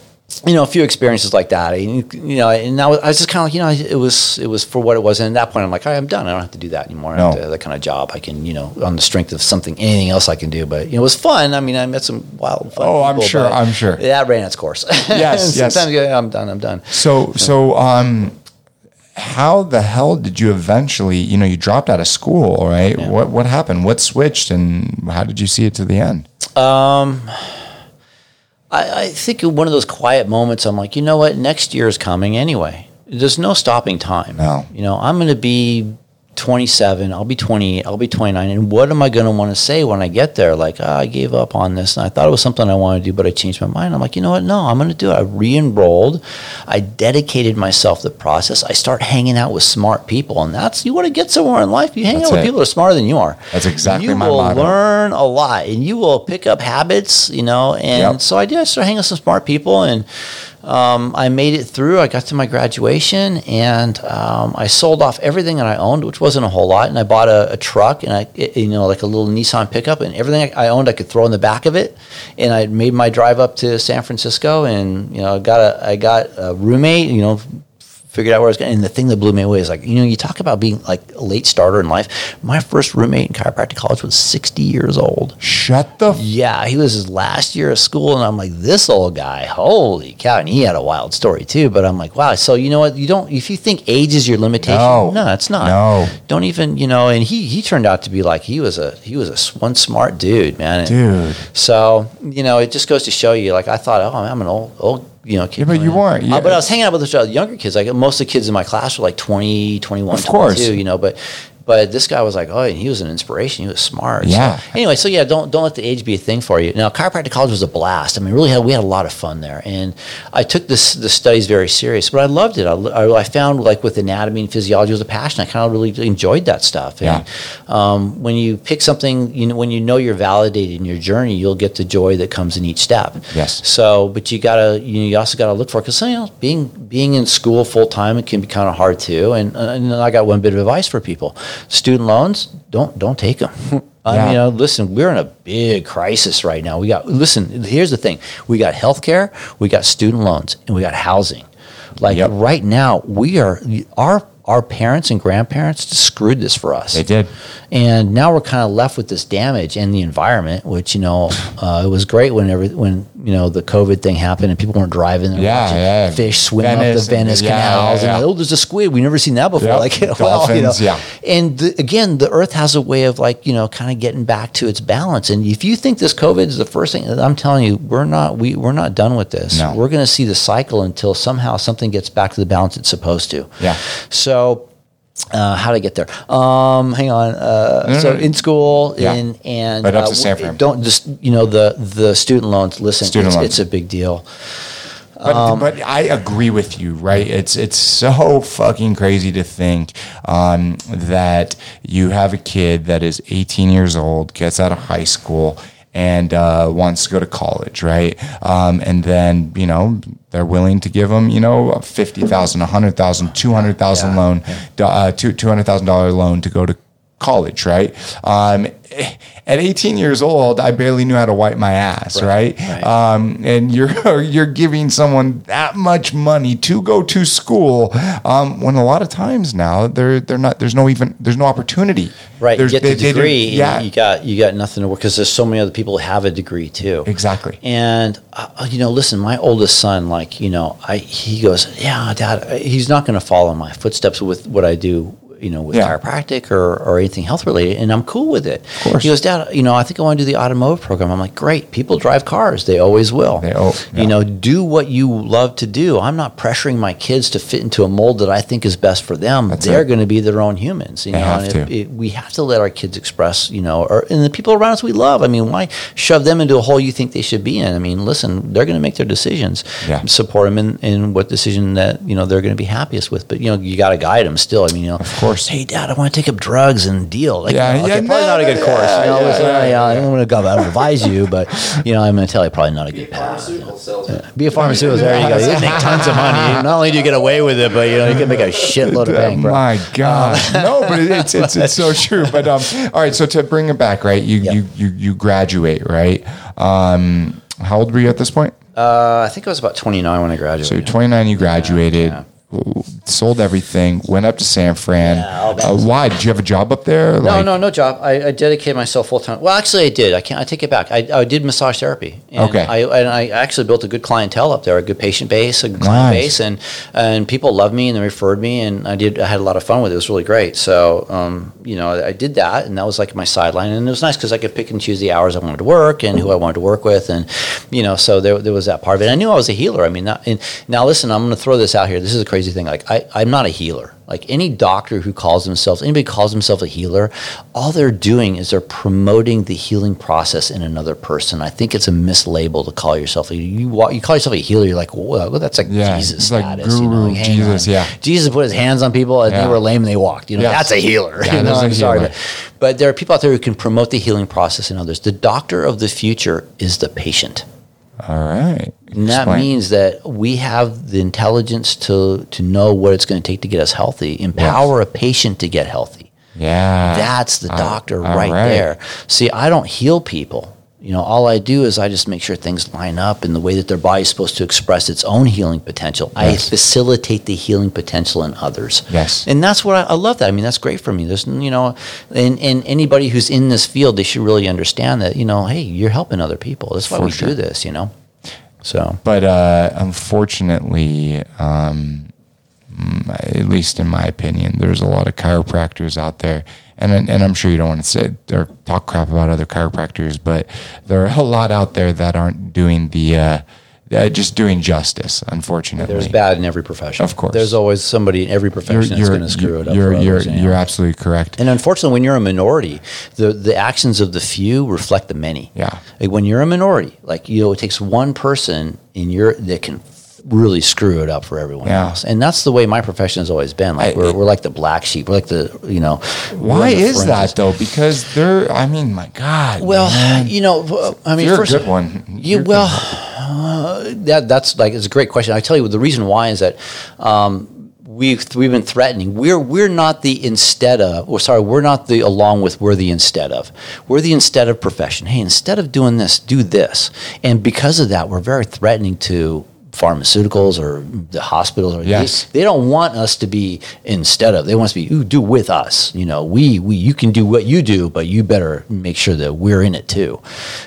you know, a few experiences like that. And, you know, and I was, I was just kind of like, you know, it was it was for what it was. And at that point, I'm like, right, I'm done. I don't have to do that anymore. I don't No. have to that kind of job. I can, you know, on the strength of something, anything else I can do. But you know, it was fun. I mean, I met some wild. Fun Oh, I'm people, sure, I'm sure. That ran its course. Yes, yes. Sometimes yeah, I'm done. I'm done. So, so, um, how the hell did you eventually, you know, you dropped out of school, right? What, what happened? What switched and how did you see it to the end? I, I think one of those quiet moments, I'm like, you know what? Next year is coming anyway. There's no stopping time. No. You know, I'm going to be 27. I'll be 28. I'll be 29. And what am I going to want to say when I get there? Like, ah, I gave up on this, and I thought it was something I wanted to do, but I changed my mind. I'm like, you know what? No, I'm going to do it. I re-enrolled. I dedicated myself to the process. I start hanging out with smart people, and that's you want to get somewhere in life. You hang That's out with people that are smarter than you are. That's exactly you my You will motto. learn a lot, and you will pick up habits. You know, and Yep. so I did. I started hanging with some smart people, and um, I made it through. I got to my graduation, and um, I sold off everything that I owned, which wasn't a whole lot. And I bought a, a truck, and I, it- you know, like a little Nissan pickup, and everything I owned, I could throw in the back of it. And I made my drive up to San Francisco, and you know, I got a, I got a roommate. You know. Figured out where I was going, and the thing that blew me away is like you know you talk about being like a late starter in life. My first roommate in chiropractic college was sixty years old. Shut the. F- Yeah, he was his last year of school, and I'm like, this old guy, holy cow! And he had a wild story too. But I'm like, wow. So you know what? You don't if you think age is your limitation, No. no, it's not. No. don't even you know. And he he turned out to be like he was a he was a one smart dude, man. And Dude. So you know, it just goes to show you. Like I thought, oh, I'm an old old you know. Yeah, but you weren't. Uh, but I was hanging out with the younger kids. Like most of the kids in my class were like 20, 21, Of course. you know. But but this guy was like, oh, and he was an inspiration. He was smart. So- Yeah. anyway, so yeah, don't don't let the age be a thing for you. Now, chiropractic college was a blast. I mean, really had we had a lot of fun there, and I took this the studies very serious. But I loved it. I, I, I found like with anatomy and physiology was a passion. I kind of really enjoyed that stuff. And, um, when you pick something, you know, when you know you're validated in your journey, you'll get the joy that comes in each step. Yes. So, but you gotta you, know, you also gotta look for because you know being being in school full time it can be kind of hard too. And, and I got one bit of advice for people: student loans, don't don't take them. I Yeah. mean, you know, listen, we're in a big crisis right now. We got listen. Here's the thing: we got healthcare, we got student loans, and we got housing. Like Yep. right now, we are our our parents and grandparents screwed this for us. They did. And now we're kind of left with this damage in the environment, which you know, uh, it was great when every, when you know the COVID thing happened and people weren't driving and Yeah, yeah. fish swim Venice up the Venice yeah, canals, yeah, and oh, there's a squid. We've never seen that before. Yep. Like, well, you know, Dolphins, yeah. and the, again, the Earth has a way of like you know, kind of getting back to its balance. And if you think this COVID is the first thing, I'm telling you, we're not we we're not done with this. No. We're going to see the cycle until somehow something gets back to the balance it's supposed to. Yeah. So uh, how to get there? Um, hang on. Uh, so in school, Yeah. in and Right up to uh, San Fran. Don't just you know the the student loans. Listen, Student it's, loans. it's a big deal. But, Um, but I agree with you, right? It's it's so fucking crazy to think um, that you have a kid that is 18 years old, gets out of high school, and uh, wants to go to college, right? Um, and then you know they're willing to give them, you know, a fifty thousand, a hundred thousand, two hundred thousand Yeah, loan, uh, two two hundred thousand dollar loan to go to college, right? Um, at 18 years old, I barely knew how to wipe my ass, right? right. Um, and you're you're giving someone that much money to go to school um, when a lot of times now they're they're not. There's no even there's no opportunity. Right, There's, you get the they- they degree, and yeah, you got you got nothing to work because there's so many other people who have a degree too. exactly. And uh, you know, listen, my oldest son, like you know, I he goes, yeah, Dad, uh, he's not going to follow my footsteps with what I do. You know, with Yeah. chiropractic or, or anything health related, and I'm cool with it. Of course. He goes, Dad, you know, I think I want to do the automotive program. I'm like, great. People drive cars; they always will. They- oh, yeah. You know, do what you love to do. I'm not pressuring my kids to fit into a mold that I think is best for them. That's They're going to be their own humans. You They know, have and to. it- we have to let our kids express, you know, or and the people around us we love. I mean, why shove them into a hole you think they should be in? I mean, listen, they're going to make their decisions. Yeah. Support them in, in what decision that you know they're going to be happiest with. But you know, you got to guide them still. I mean, you know, of course. Hey, Dad, I want to take up drugs and deal. Like, Yeah, you know, yeah, okay, probably no, not a good yeah, course. You know, yeah, listen, yeah, I, I'm going to go. I don't advise you, but you know, I'm going to tell you probably not a good path. Pharmaceutical salesman. Be a pharmaceutical. There you go. You make tons of money. Not only do you get away with it, but you know you can make a shitload of Oh bank. bro. my God, no, but it- it's it's it's so true. But um, all right. So to bring it back, right? You Yeah. you you you graduate, right? Um, how old were you at this point? Uh, I think I was about 29 when I graduated. So you're 29. You graduated. yeah. Sold everything. Went up to San Fran. Yeah, uh, why did you have a job up there? No, no, no job. I, I dedicated myself full time. Well, actually, I did. I can't. I take it back. I, I did massage therapy. And Okay. I and I actually built a good clientele up there, a good patient base, a good Nice. client base, and and people loved me and they referred me, and I did. I had a lot of fun with it. It was really great. So, um, you know, I did that, and that was like my sideline, and it was nice because I could pick and choose the hours I wanted to work and who I wanted to work with, and you know, so there, there was that part of it. I knew I was a healer. I mean, not, and now listen, I'm going to throw this out here. This is a crazy thing. Like, I, I'm not a healer. Like any doctor who calls themselves, anybody calls themselves a healer, all they're doing is they're promoting the healing process in another person. I think it's a mislabel to call yourself a you. You call yourself a healer, you're like, well, that's like Yeah, Jesus it's like status. you know, guru like, Jesus, on. yeah. Jesus put his hands on people and Yeah. they were lame and they walked. You know, Yes. that's a healer. Yeah, you know, I'm sorry, but, but there are people out there who can promote the healing process in others. The doctor of the future is the patient. All right. And that Explain. means that we have the intelligence to to know what it's going to take to get us healthy, empower a patient to get healthy. Yeah. That's the Uh, doctor all right, right. there. See, I don't heal people. You know, all I do is I just make sure things line up in the way that their body is supposed to express its own healing potential. I facilitate the healing potential in others. Yes. And that's what I, I love that. I mean, that's great for me. There's, you know, and, and anybody who's in this field, they should really understand that, you know, hey, you're helping other people. That's why For we sure. do this, you know? So, But uh, unfortunately, um, at least in my opinion, there's a lot of chiropractors out there, and and I'm sure you don't want to say or talk crap about other chiropractors, but there are a lot out there that aren't doing the uh, uh, just doing justice. Unfortunately, There's bad in every profession. Of course. There's always somebody in every profession that's going to screw it up. You're for you're others, you know? you're absolutely correct. and unfortunately, when you're a minority, the, the actions of the few reflect the many. Yeah. Like when you're a minority, like you know, it takes one person in your that can really screw it up for everyone Yeah. else. And that's the way my profession has always been. Like I- we're, we're like the black sheep. We're like the you know. Why is fringes. that though? Because they're. I mean, my God. Well, man. you know, I mean, you're first, a good one. You You're well, uh, that that's like it's a great question. I tell you the reason why is that um, we've we've been threatening. We're we're not the instead of. Or sorry, we're not the along with. We're the instead of. We're the instead of profession. Hey, instead of doing this, do this. And because of that, we're very threatening to pharmaceuticals or the hospitals or Yes. they, they don't want us to be instead of they want us to be ooh, do with us. You know we we you can do what you do but you better make sure that we're in it too.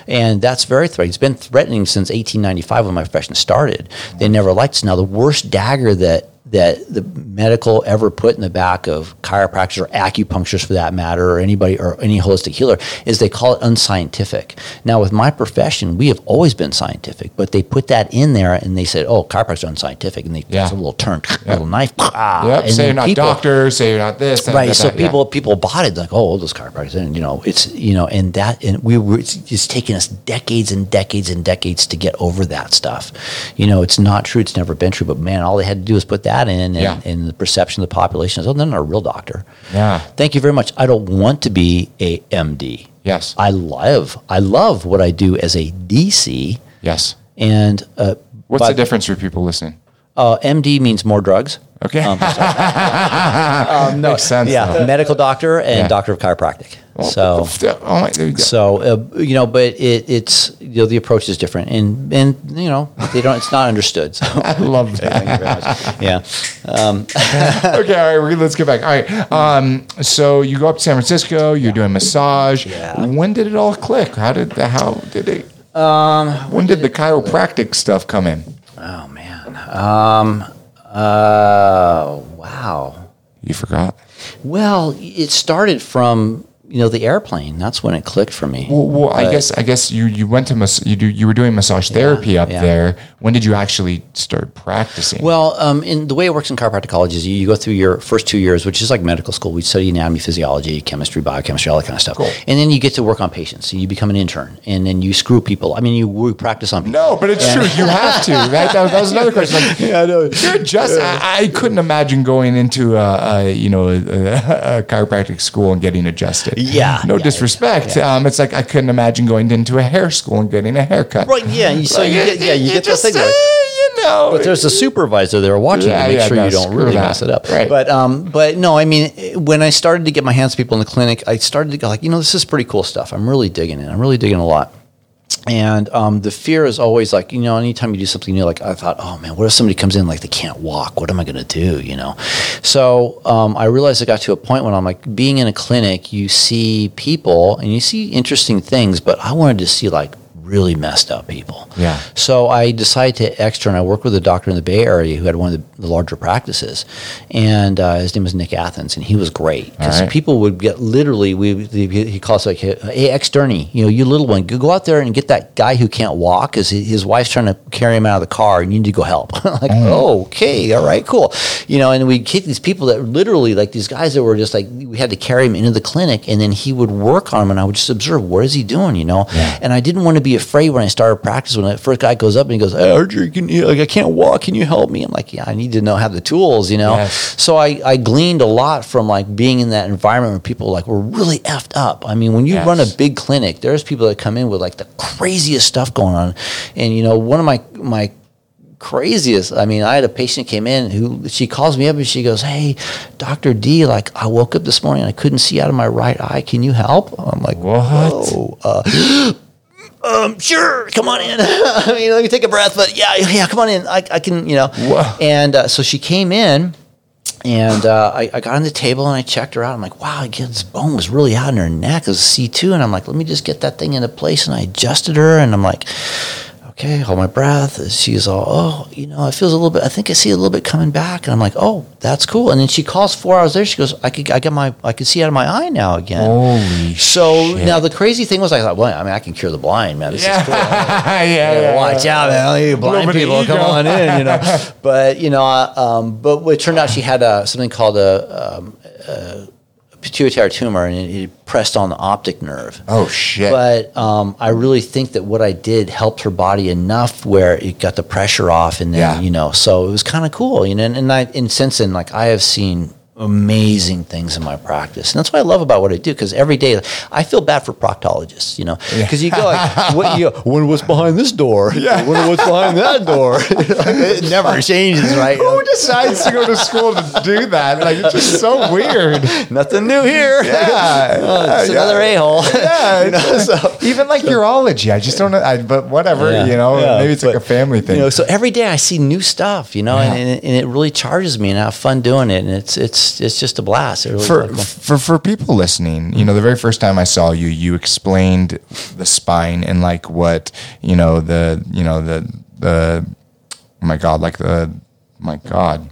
And that's very threatening it's been threatening since 1895 when my profession started. They never liked us. Now the worst dagger that that the medical ever put in the back of chiropractors or acupuncturists for that matter or anybody or any holistic healer is they call it unscientific now with my profession we have always been scientific but they put that in there and they said oh chiropractors are unscientific and they Yeah. a little turn a little knife ah, Yep. and Say you're not people- doctors. Say you're not this. that, right that, so that, yeah. people people bought it like oh all those chiropractors and you know it's you know and that and we were it's, it's taken us decades and decades and decades to get over that stuff you know it's not true it's never been true but man all they had to do was put that in and, Yeah. and the perception of the population is oh they're not a real doctor Yeah. thank you very much i don't want to be a md Yes. i love i love what i do as a dc Yes. and uh, What's the difference for people listening? uh, md means more drugs Okay. Um, um, no, Makes sense. yeah, though. medical doctor and Yeah. doctor of chiropractic. So. oh, my, you. So uh, you know, but it, it's you know the approach is different, and and you know they don't. It's not understood. So I love that. thank you very much. Yeah. Um, okay, all right, let's get back. All right, um, so you go up to San Francisco. You're doing massage. Yeah. When did it all click? How did the how did it? Um, when did the chiropractic stuff come in? oh man. Uh. Wow. You forgot. Well, it started from you know the airplane. That's when it clicked for me. Well, well I guess I guess you you went to mas- you do you were doing massage therapy up yeah. there. When did you actually start practicing? Well, um, in the way it works in chiropractic college is you, you go through your first two years, which is like medical school. We study anatomy, physiology, chemistry, biochemistry, all that kind of stuff. Cool. And then you get to work on patients. So you become an intern, and then you screw people. I mean, you, we practice on people. no, but it's true. You have to. Right? That, that was another question. Like, Yeah, I know. You're just. I, I couldn't imagine going into a, a you know a, a chiropractic school and getting adjusted. Yeah, No yeah, disrespect. Um, it's like I couldn't imagine going into a hair school and getting a haircut. Right? Yeah. You, so Like, you get, yeah, you get just, that thing. Right? you know. But there's a supervisor there watching Yeah, to make yeah, sure no, you don't really that. mess it up. Right. But um, but no, I mean, when I started to get my hands people in the clinic, I started to go like, you know, this is pretty cool stuff. I'm really digging it. I'm really digging a lot. And um, the fear is always like, you know, anytime you do something new, like I thought, oh man, what if somebody comes in like they can't walk? What am I going to do? You know? So um, I realized I got to a point when I'm like, being in a clinic, you see people and you see interesting things, but I wanted to see like really messed up people. Yeah. So I decided to extern. I worked with a doctor in the Bay Area who had one of the, the larger practices, and uh, his name was Nick Athens, and he was great because right. people would get literally. We he calls like, hey, externy, you know, you little one, go go out there and get that guy who can't walk because his wife's trying to carry him out of the car, and you need to go help. like, oh, okay, all right, cool, you know. And we get these people that literally like these guys that were just like we had to carry him into the clinic, and then he would work on him, and I would just observe what is he doing, you know. Yeah. And I didn't want to be afraid when I started practice. When the first guy goes up and he goes, "Hey, Archer, can you, like I can't walk. Can you help me?" I'm like, "Yeah, I need to know have the tools, you know." Yes. So I, I gleaned a lot from like being in that environment where people like were really effed up. I mean, when you Yes. run a big clinic, there's people that come in with like the craziest stuff going on, and you know, one of my my craziest. I mean, I had a patient came in who she calls me up and she goes, "Hey, Doctor D, like I woke up this morning and I couldn't see out of my right eye. Can you help?" I'm like, What? "Whoa, uh, um, sure, come on in. I mean, let me take a breath, but yeah, yeah, come on in. I, I can, you know." And uh, so she came in. And uh, I, I got on the table and I checked her out. I'm like, wow, this bone was really out in her neck. It was C2. And I'm like, let me just get that thing into place. And I adjusted her. And I'm like, okay, hold my breath. She's all, oh, you know, it feels a little bit, I think I see a little bit coming back. And I'm like, oh, that's cool. And then she calls four hours later. She goes, I could, I got my, I can see out of my eye now again. Holy so shit. now the crazy thing was, I thought, well, I mean, I can cure the blind, man. This Yeah. is cool. yeah, Yeah, yeah, watch yeah. out, man! You blind people, come on in, you know. But you know, uh, um, but it turned out she had a, something called a, um, a pituitary tumor, and it, it pressed on the optic nerve. Oh shit. But um, I really think that what I did helped her body enough where it got the pressure off, and then Yeah. you know, so it was kind of cool, you know. And, and I, and since then, like I have seen amazing things in my practice, and that's what I love about what I do. Because every day, I feel bad for proctologists, you know, because you go like, what, you wonder what's behind this door, yeah. wonder what's behind that door. it never changes, right? Who decides to go to school to do that? Like it's just so weird. Nothing new here. Yeah, Oh, it's yeah, another a hole. Yeah, you know, so. even like urology, I just don't know. I, but whatever, Yeah, you know, yeah, maybe it's like a family thing. You know, so every day I see new stuff, you know, and, and it really charges me, and I have fun doing it, and it's it's it's just a blast. Really for, for for people listening, you know, the very first time I saw you, you explained the spine and like what you know the you know the the oh my god like the my god.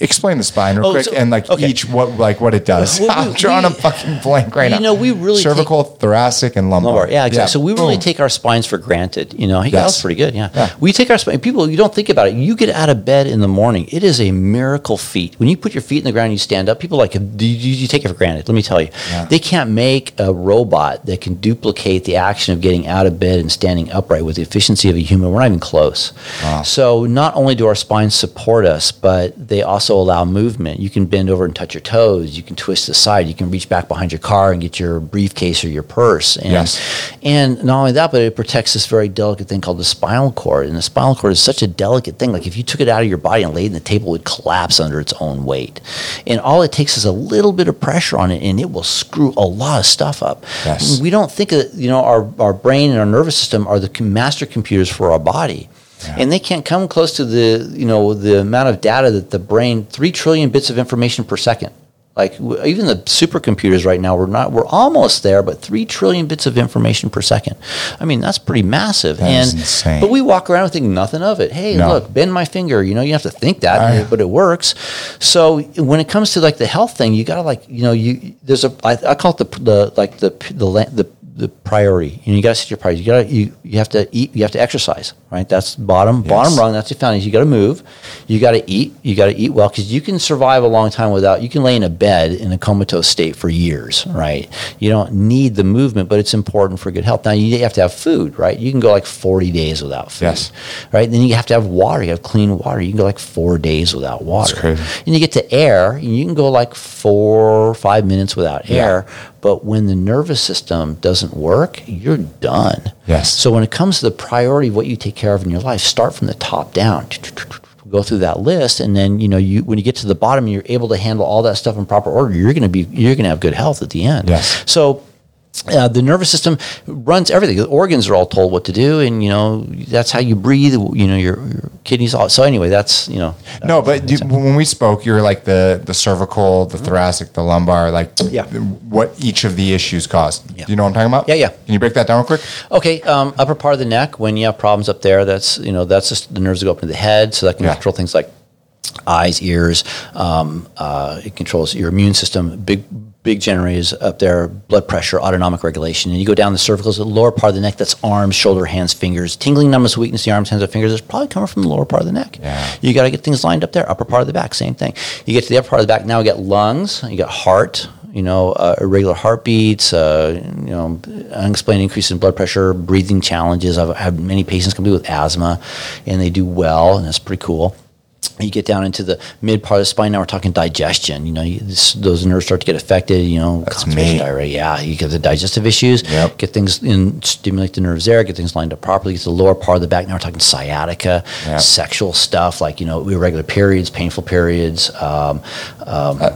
Explain the spine real Oh, quick so- and like okay. each what like what it does. Well, we- I'm drawing a fucking blank right you now. know, we really cervical, thoracic, and lumbar. Lumbar. Yeah, exactly. So we really Boom. take our spines for granted. You know, hey, Yes. was pretty good. Yeah. Yeah. We take our spine. People, you don't think about it. You get out of bed in the morning. It is a miracle feat. When you put your feet in the ground and you stand up, people like, you, you take it for granted. Let me tell you. Yeah. They can't make a robot that can duplicate the action of getting out of bed and standing upright with the efficiency of a human. We're not even close. Wow. So not only do our spines support us, but they also also allow movement. You can bend over and touch your toes. You can twist the side. You can reach back behind your car and get your briefcase or your purse. And, Yes. and not only that, but it protects this very delicate thing called the spinal cord. And the spinal cord is such a delicate thing. Like if you took it out of your body and laid it in the table, it would collapse under its own weight. And all it takes is a little bit of pressure on it, and it will screw a lot of stuff up. Yes. We don't think that you know our, our brain and our nervous system are the master computers for our body. And they can't come close to the you know the amount of data that the brain three trillion bits of information per second. Like w- even the supercomputers right now, we're not we're almost there, but three trillion bits of information per second. I mean that's pretty massive. That and insane. but we walk around and think nothing of it. Hey, No. look, bend my finger. You know, you have to think that, I- but it works. So when it comes to like the health thing, you gotta like you know you there's a I, I call it the the like the the the the priority. You, know, you got to set your priority. You got you, you have to eat. You have to exercise. Right. That's bottom bottom rung. That's the foundation. You got to move. You got to eat. You got to eat well because you can survive a long time without. You can lay in a bed in a comatose state for years. Right. You don't need the movement, but it's important for good health. Now you have to have food. Right. You can go like forty days without food. Yes. Right. Then you have to have water. You have clean water. You can go like four days without water. crazy. And you get to air, and you can go like four or five minutes without Yeah. air. But when the nervous system doesn't work, you're done. Yes. So when it comes to the priority of what you take care of in your life, start from the top down. Go through that list, and then you know you when you get to the bottom, and you're able to handle all that stuff in proper order. You're going to be you're going to have good health at the end. Yes. So uh, the nervous system runs everything. The organs are all told what to do, and you know that's how you breathe. You know your, your kidneys. All so anyway, that's you know. No, but you, when we spoke, you were like the the cervical, the thoracic, the lumbar, like Yeah. what each of the issues caused. Yeah. Do you know what I'm talking about? Yeah, yeah. Can you break that down real quick? Okay, um, upper part of the neck. When you have problems up there, that's you know that's just the nerves that go up into the head, so that can Yeah. control things like eyes, ears. Um, uh, it controls your immune system. Big big generators up there. Blood pressure, autonomic regulation, and you go down the cervicals, the lower part of the neck. That's arms, shoulder, hands, fingers. Tingling, numbness, weakness. The arms, hands, and fingers is probably coming from the lower part of the neck. Yeah. You got to get things lined up there. Upper part of the back, same thing. You get to the upper part of the back. Now we got lungs. You got heart. You know, uh, irregular heartbeats. Uh, you know, unexplained increase in blood pressure, breathing challenges. I've had many patients come to with asthma, and they do well, and that's pretty cool. You get down into the mid part of the spine. Now we're talking digestion. You know, you, this, those nerves start to get affected. You know, That's me. diarrhea. Yeah, you get the digestive issues. Yep. Get things in, stimulate the nerves there. Get things lined up properly. Get the lower part of the back. Now we're talking sciatica, Yep. sexual stuff like you know irregular periods, painful periods. Um, um, uh,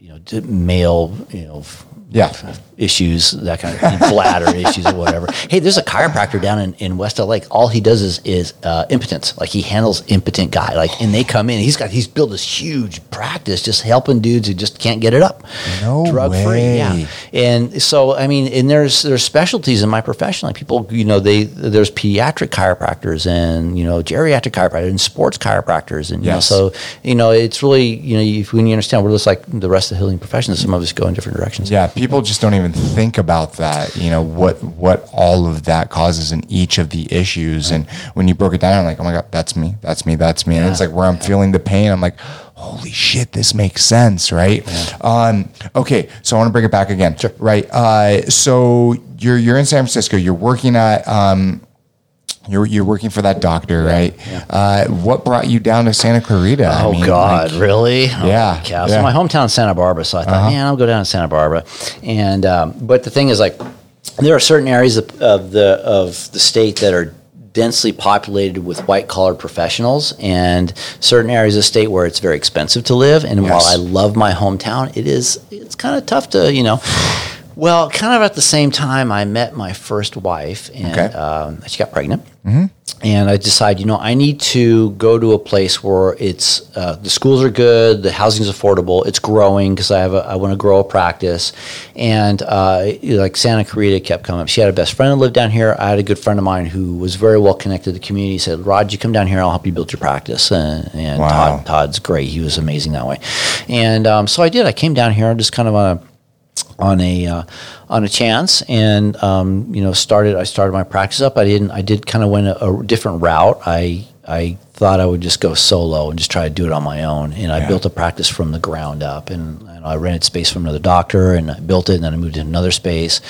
you know, male. You know. f- Yeah. Issues, that kind of bladder issues or whatever. Hey, there's a chiropractor down in, in West LA. All he does is is uh, impotence. Like he handles impotent guy. Like and they come in. He's got he's built this huge practice just helping dudes who just can't get it up. No drug free. Yeah. And so I mean, and there's there's specialties in my profession. Like people, you know, they there's pediatric chiropractors and you know geriatric chiropractors and sports chiropractors and you know, so you know it's really you know if, when you understand we're just like the rest of the healing professions. Some of us go in different directions. Yeah, people just don't even think about that. You know what what all of that causes in each of the issues, and when you broke it down, I'm like, oh my god, that's me, that's me, that's me, and it's like where I'm feeling the pain. I'm like, holy shit, this makes sense, right? Um, okay, so I want to bring it back again, Sure. right? Uh, so you're you're in San Francisco. You're working at. Um, you're, you're working for that doctor, right? Uh, what brought you down to Santa Clarita? I Oh mean, God, like- really? Yeah, Oh, yeah. yeah. So my hometown Santa Barbara, so I thought, man, I'll go down to Santa Barbara. And um, but the thing is, like, there are certain areas of, of the of the state that are densely populated with white collar professionals, and certain areas of the state where it's very expensive to live. And while I love my hometown, it is it's kind of tough to you know. Well, kind of at the same time, I met my first wife, and Okay. um, she got pregnant. And I decided, you know, I need to go to a place where it's uh, the schools are good, the housing is affordable, it's growing because I have a, I want to grow a practice, and uh, like Santa Clarita kept coming up. She had a best friend that lived down here. I had a good friend of mine who was very well connected to the community. He said, "Rod, you come down here, I'll help you build your practice." And, and Wow. Todd, Todd's great. He was amazing that way. And um, so I did. I came down here I'm just kind of on a on a uh, on a chance and um, you know started I started my practice up. I didn't I did kind of went a, a different route. I I thought I would just go solo and just try to do it on my own. And I built a practice from the ground up. And, and and I rented space from another doctor, and I built it, and then I moved to another space.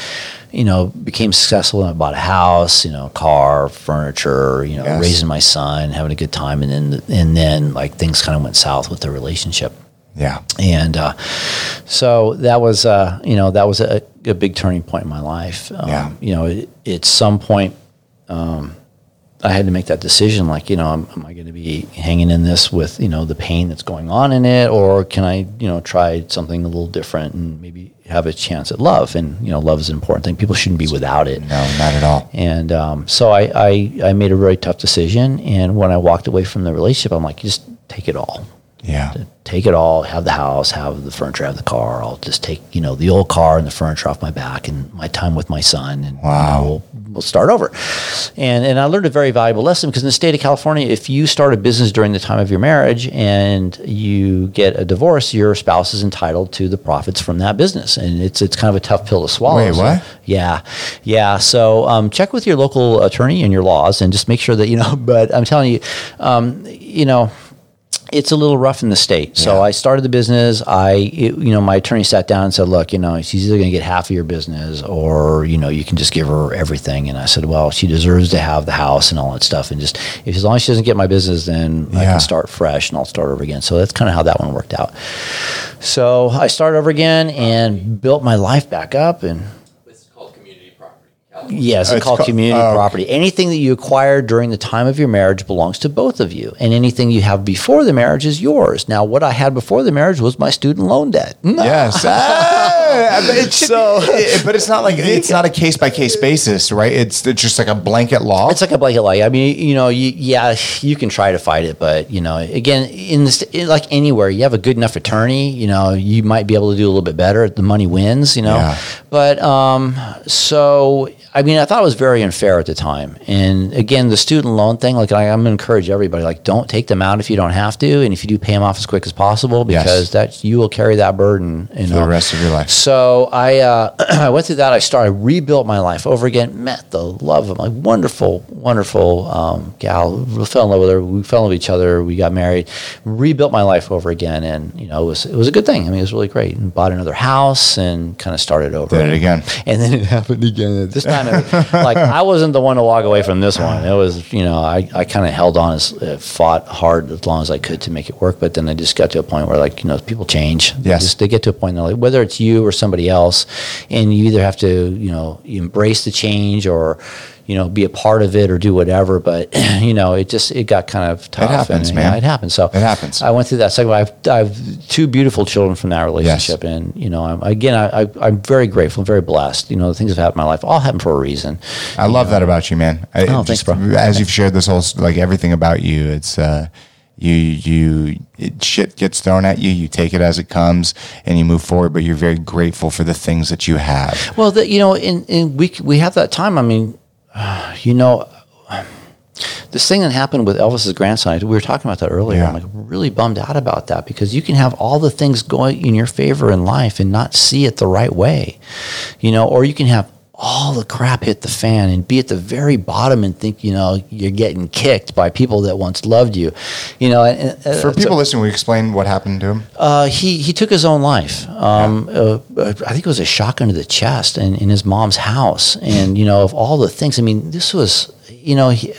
You know, became successful, and I bought a house, you know, car, furniture, you know, Yes. raising my son, having a good time, and then and then like things kind of went south with the relationship Yeah. and uh, so that was uh, you know that was a, a big turning point in my life. Um, Yeah. You know, it, at some point, um, I had to make that decision. Like, you know, am, am I going to be hanging in this with you know the pain that's going on in it, or can I you know try something a little different and maybe have a chance at love? And you know, love is an important thing. People shouldn't be without it. No, not at all. And um, so I, I, I made a really tough decision. And when I walked away from the relationship, I'm like, just take it all Yeah. take it all, have the house, have the furniture, have the car. I'll just take, you know, the old car and the furniture off my back and my time with my son and you know, we'll, we'll start over. And and I learned a very valuable lesson because in the state of California, if you start a business during the time of your marriage and you get a divorce, your spouse is entitled to the profits from that business. And it's it's kind of a tough pill to swallow. Wait, So- what? yeah, yeah. So um, check with your local attorney and your laws, and just make sure that you know. But I'm telling you, um, you know, it's a little rough in the state. So Yeah. I started the business. I, it, you know, my attorney sat down and said, "Look, you know, she's either going to get half of your business, or you know, you can just give her everything." And I said, "Well, she deserves to have the house and all that stuff, and just if as long as she doesn't get my business, then I can start fresh and I'll start over again." So that's kind of how that one worked out. So I started over again and built my life back up and It's called community property. California. Yes, it's, called ca- community oh, okay. property. Anything that you acquire during the time of your marriage belongs to both of you, and anything you have before the marriage is yours. Now, what I had before the marriage was my student loan debt. Yes. Ah, but it should So- be- but it's not like it's not a case by case basis, right? It's, it's just like a blanket law. It's like a blanket law. I mean, you know, you, yeah, you can try to fight it, but you know, again, in this, like anywhere, you have a good enough attorney, you know, you might be able to do a little bit better. The money wins, you know. Yeah. But um, so I mean, I thought it was very unfair at the time. And again, the student loan thing, like I, I'm going to encourage everybody, like don't take them out if you don't have to, and if you do, pay them off as quick as possible Yes. because that you will carry that burden you for the rest of your life. So I uh, I went through that. I started rebuilt my life over again. Met the love of my wonderful, wonderful um, gal. We fell in love with her. We fell in love with each other. We got married. Rebuilt my life over again, and you know it was it was a good thing. I mean, it was really great. And bought another house and kind of started over. Did it again. And then it happened again. This time, it, like I wasn't the one to walk away from this one. It was, you know, I, I kind of held on, as uh, fought hard as long as I could to make it work. But then I just got to a point where, like, you know, people change. They Yes. just- they get to a point they're like, whether it's you or somebody else, and you either have to, you know, embrace the change or, you know, be a part of it or do whatever. But you know, it just it got kind of tough. It happens, and, man. It happens. So It happens. I went through that second. I have, I have two beautiful children from that relationship, and you know, I'm, again, I, I, I'm very grateful, very blessed. You know, the things that have happened in my life all happened for a reason. I love that about you, man. I, Oh, it thanks, bro. As you've shared this whole, like everything about you, it's uh, you, you, it, shit gets thrown at you. You take it as it comes, and you move forward. But you're very grateful for the things that you have. Well, the, you know, in, in we we have that time. I mean, you know, this thing that happened with Elvis's grandson. We were talking about that earlier. Yeah. I'm like really bummed out about that because you can have all the things going in your favor in life and not see it the right way, you know, or you can have all the crap hit the fan and be at the very bottom and think you know you're getting kicked by people that once loved you, you know. And, and- For so- people listening, we explain what happened to him. uh, he he took his own life. Um, uh, I think it was a shotgun to the chest in, in his mom's house, and you know of all the things. I mean, this was you know he,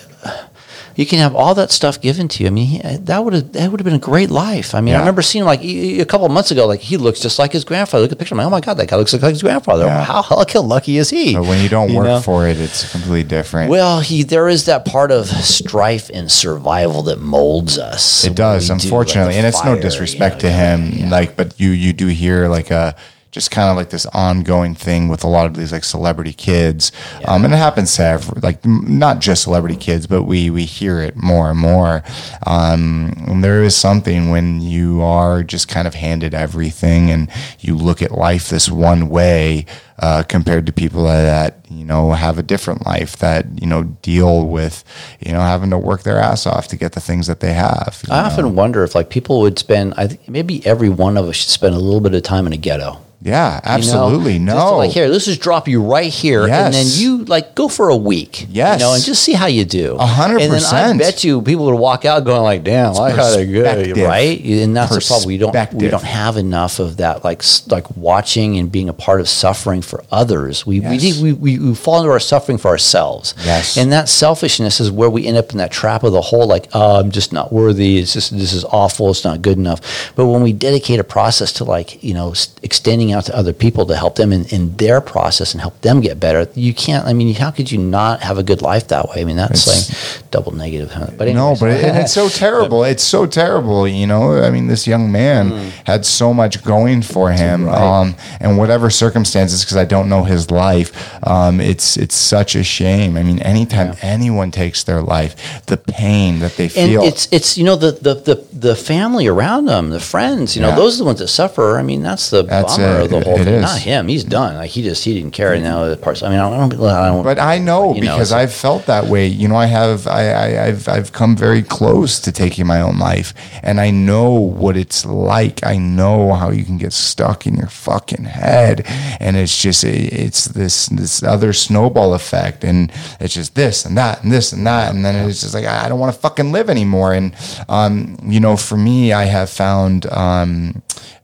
you can have all that stuff given to you. I mean, he, that would have that would have been a great life. I mean, Yeah. I remember seeing him like a couple of months ago. Like he looks just like his grandfather. Look at the picture. I'm like, oh my god, that guy looks like his grandfather. Yeah. How how lucky is he? But when you don't You work know? for it, it's completely different. Well, he there is that part of strife and survival that molds us. It does, We do, like unfortunately, and it's no disrespect you know, to him. yeah. Like, but you you do hear like a just kind of like this ongoing thing with a lot of these like celebrity kids, um, and it happens to every, like not just celebrity kids, but we we hear it more and more. Um, and there is something when you are just kind of handed everything, and you look at life this one way. Uh, compared to people that you know have a different life that you know deal with you know having to work their ass off to get the things that they have. I know? often wonder if like people would spend. I think maybe every one of us should spend a little bit of time in a ghetto. Yeah, you know? absolutely. Just to, No. like here, let's just drop you right here, and then you like go for a week. Yes. you know, and just see how you do. A hundred percent. I bet you people would walk out going like, "Damn, I had a good right." And that's the problem. We don't we don't have enough of that, like like watching and being a part of suffering for others. We we, Yes. we we we fall into our suffering for ourselves. Yes. and that selfishness is where we end up in that trap of the whole like, "Oh, I'm just not worthy. It's just this is awful. It's not good enough." But when we dedicate a process to like you know extending out to other people to help them in, in their process and help them get better, you can't. I mean, how could you not have a good life that way? I mean, that's It's- like double negative. huh? But No, but it, it's so terrible. It's so terrible. You know, I mean, this young man had so much going for him, Right. um, and whatever circumstances, because I don't know his life, um, it's it's such a shame. I mean, anytime anyone takes their life, the pain that they and feel. it's it's you know the, the the the family around them, the friends, you know, Yeah. those are the ones that suffer. I mean, that's the That's bummer it. of the whole It thing. is. Not him. He's done. Like he just he didn't care. Now the parts. I mean, I don't. I don't But I know you know, because I've felt that way. You know, I have. I, I, I've I've come very close to taking my own life, and I know what it's like. I know how you can get stuck in your fucking head, and it's just it's this this other snowball effect, and it's just this and that and this and that, and then it's just like I don't want to fucking live anymore. And um, you know, for me, I have found. Um,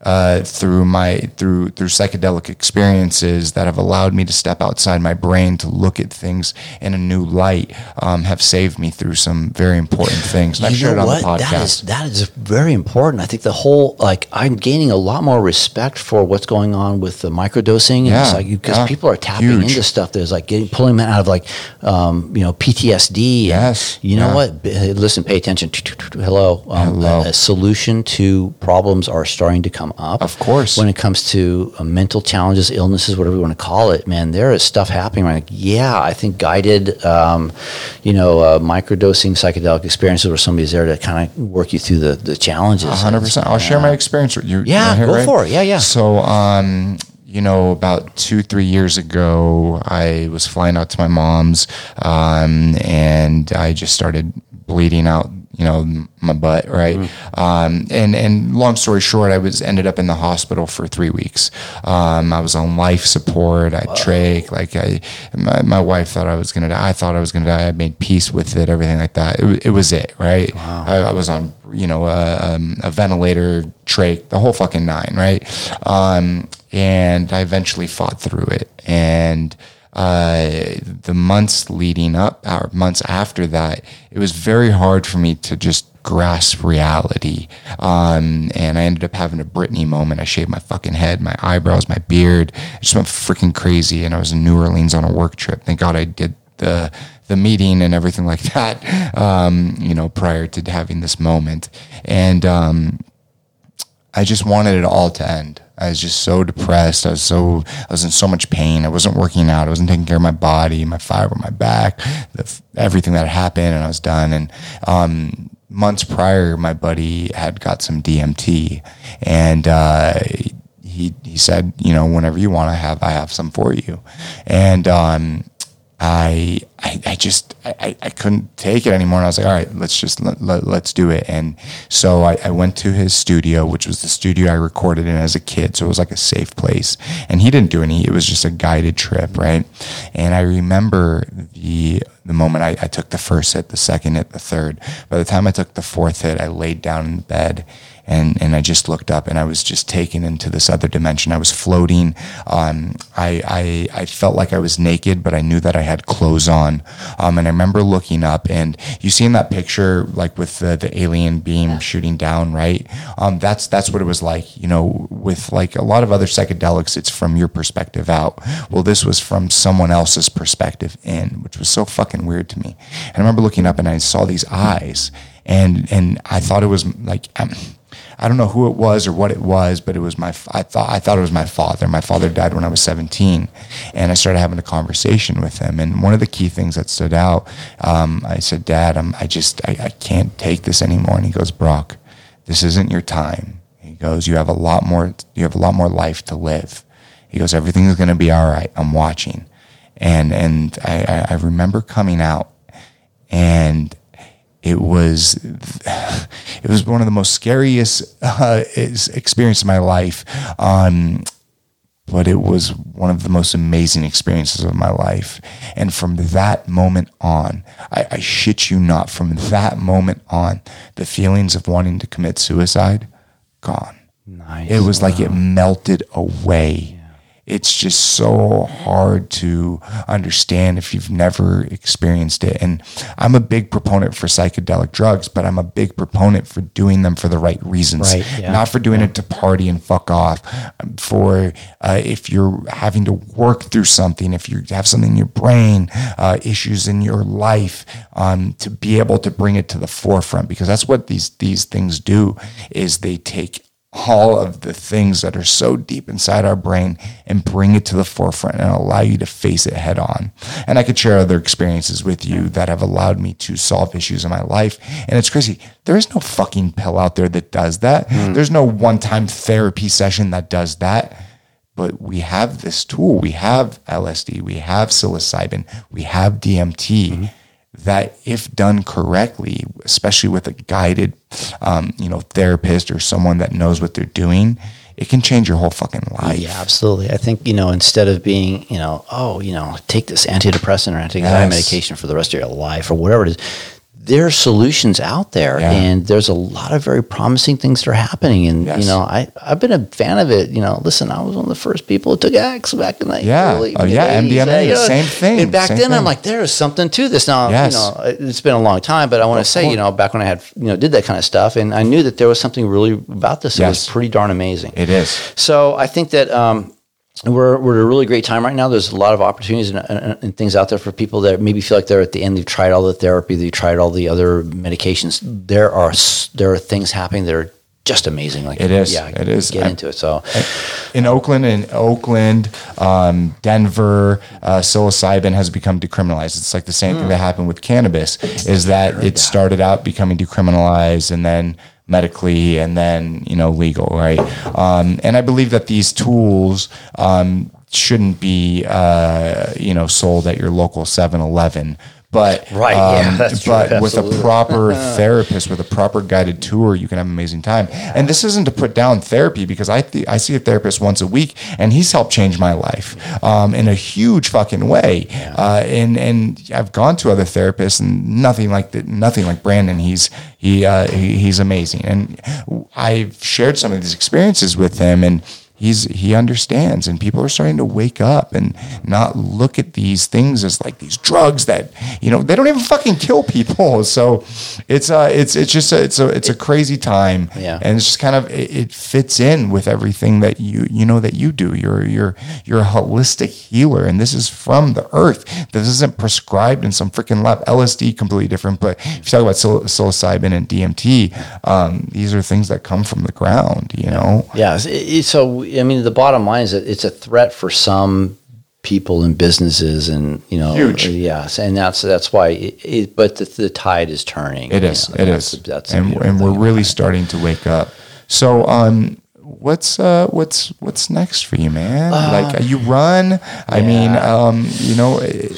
uh, through my through through psychedelic experiences that have allowed me to step outside my brain to look at things in a new light um, have saved me through some very important things. And I've you shared it on the That is podcast. that is very important. I think the whole like I'm gaining a lot more respect for what's going on with the microdosing. Yeah, it's like because yeah. people are tapping Huge. into stuff that's like getting pulling them out of like um, you know PTSD. and Yes, you know yeah. what? Listen, pay attention. Hello. Um, Hello. A, a solution to problems are starting to come up. Of course. When it comes to uh, mental challenges, illnesses, whatever you want to call it, man, there is stuff happening. Like, yeah, I think guided, um, you know, uh, microdosing psychedelic experiences where somebody's there to kind of work you through the, the challenges. hundred percent. I'll share my experience with you. Yeah, You wanna hear go for it. Yeah, yeah. So, um, you know, about two, three years ago, I was flying out to my mom's, um, and I just started bleeding out. You know, my butt, right? Mm. Um, and and long story short, I was ended up in the hospital for three weeks. Um, I was on life support. I trach, like I, my, my wife thought I was gonna die. I thought I was gonna die. I made peace with it, everything like that. It, it was it, right? I, I was on, you know, a, um, a ventilator, trach, the whole fucking nine, right? Um, and I eventually fought through it. And uh, the months leading up, or months after that, it was very hard for me to just grasp reality. Um, and I ended up having a Britney moment. I shaved my fucking head, my eyebrows, my beard. I just went freaking crazy. And I was in New Orleans on a work trip. Thank God I did the the meeting and everything like that. Um, you know, prior to having this moment, and um, I just wanted it all to end. I was just so depressed. I was so I was in so much pain. I wasn't working out. I wasn't taking care of my body, my fiber, my back, the, everything that happened, and I was done. And um, months prior, my buddy had got some DMT, and uh, he he said, you know, whenever you want, I have I have some for you, and um, I, I, I just, I, I- couldn't take it anymore. And I was like, all right, let's just, let, let, us do it. And so I, I went to his studio, which was the studio I recorded in as a kid. So it was like a safe place. And he didn't do any, it was just a guided trip. Right. And I remember the, the moment I, I took the first hit, the second hit, the third. By the time I took the fourth hit, I laid down in bed and and I just looked up and I was just taken into this other dimension. I was floating. Um, I, I I felt like I was naked, but I knew that I had clothes on. Um, and I remember looking up and you see in that picture like with the, the alien beam shooting down, right? Um, that's that's what it was like. You know, with like a lot of other psychedelics, it's from your perspective out. Well, this was from someone else's perspective in, which was so fucking weird to me. And I remember looking up and I saw these eyes, and and I thought it was like. I don't know who it was or what it was, but it was my. I thought I thought it was my father. My father died when I was 17, and I started having a conversation with him. And one of the key things that stood out, um, I said, "Dad, I'm, I just I, I can't take this anymore." And he goes, "Brock, this isn't your time." He goes, "You have a lot more. You have a lot more life to live." He goes, "Everything is going to be all right. I'm watching." And and I, I remember coming out, and it was it was one of the most scariest uh, experience of my life. Um, but it was one of the most amazing experiences of my life. And from that moment on, I, I shit you not, from that moment on, the feelings of wanting to commit suicide, gone. Nice. It was like it melted away. It's just so hard to understand if you've never experienced it. And I'm a big proponent for psychedelic drugs, but I'm a big proponent for doing them for the right reasons, Right, yeah. not for doing it to party and fuck off. um, For uh, if you're having to work through something, if you have something in your brain, uh, issues in your life, um, to be able to bring it to the forefront, because that's what these these things do. Is they take all of the things that are so deep inside our brain and bring it to the forefront and allow you to face it head on. And I could share other experiences with you that have allowed me to solve issues in my life. And it's crazy. There is no fucking pill out there that does that. Hmm. There's no one time therapy session that does that. But we have this tool. We have LSD. We have psilocybin. We have DMT hmm. That if done correctly, especially with a guided, um, you know, therapist or someone that knows what they're doing, it can change your whole fucking life. Yeah, absolutely. I think, you know, instead of being, you know, oh, you know, take this antidepressant or anxiety Yes. medication for the rest of your life or whatever it is, there are solutions out there Yeah. and there's a lot of very promising things that are happening. And, Yes. you know, I, I've been a fan of it. You know, listen, I was one of the first people who took X back in the Yeah. early Oh, yeah, MDMA, you know, same thing, And back then I'm like, there is something to this. Now, Yes. you know, it's been a long time, but I want to say, course. you know, back when I had, you know, did that kind of stuff and I knew that there was something really about this Yes. was pretty darn amazing. It is. So I think that um, we're we're at a really great time right now. There's a lot of opportunities and, and, and things out there for people that maybe feel like they're at the end. They've tried all the therapy, they've tried all the other medications. There are there are things happening that are just amazing. Like It is. yeah, It is. Get I'm- into it. So in Oakland in Oakland, um, Denver, uh, psilocybin has become decriminalized. It's like the same thing that happened with cannabis. Is that it started out becoming decriminalized and then medically and then you know legal, right? Um, and I believe that these tools. Um, shouldn't be uh, you know sold at your local 7-Eleven but Right, yeah, um, that's true, but with a proper therapist with a proper guided tour you can have an amazing time. And this isn't to put down therapy because i th- i see a therapist once a week and he's helped change my life um, in a huge fucking way. Uh, and and i've gone to other therapists and nothing like the, nothing like brandon. He's he, uh, he he's amazing. And i've shared some of these experiences with him and he's he understands and people are starting to wake up and not look at these things as like these drugs that you know they don't even fucking kill people. So it's uh it's it's just a, it's a it's a crazy time. Yeah. and it's just kind of it, it fits in with everything that you you know that you do. You're you're you're a holistic healer and this is from the earth. This isn't prescribed in some freaking lab. LSD completely different but if you talk about psil- psilocybin and DMT um these are things that come from the ground you know? Yeah, so I mean, the bottom line is that it's a threat for some people and businesses, and you know, Huge. yes, and that's that's why. It, it, but the, the tide is turning. It is. You know, It that's is. That's and and we're really starting to wake up. So um what's uh what's what's next for you, man? like you run. I mean, Uh, um, you know, eh,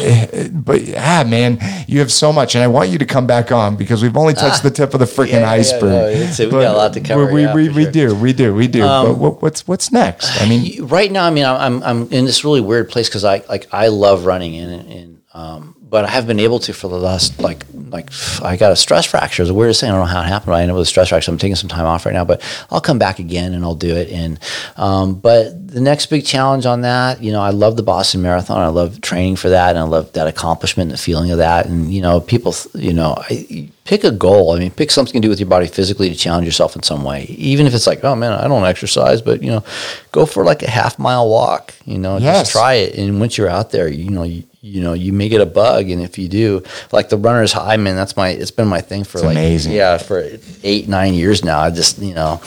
eh, but ah man, you have so much and I want you to come back on because we've only touched the tip of the freaking Ah. yeah, yeah, iceberg. no, we got a lot to cover, We yeah, we, we sure. Um, do. We do. We do. but what, what's what's next? I mean, right now, I mean, I'm I'm, I'm in this really weird place because I like I love running and and um, but I have been able to for the last like like I got a stress fracture. It's the weirdest thing. I don't know how it happened. But I ended up with a stress fracture. I'm taking some time off right now, but I'll come back again and I'll do it. And um, but the next big challenge on that, you know, I love the Boston Marathon. I love training for that, and I love that accomplishment and the feeling of that. And you know, people, you know, I, pick a goal. I mean, pick something to do with your body physically to challenge yourself in some way. Even if it's like, oh man, I don't exercise, but you know, go for like a half mile walk. You know, Yes. just try it. And once you're out there, you know, you, you know, you may get a bug. And if you do, like the runner's high, man, that's my, it's been my thing for It's like, amazing. yeah, for eight, nine years now. I just, you know,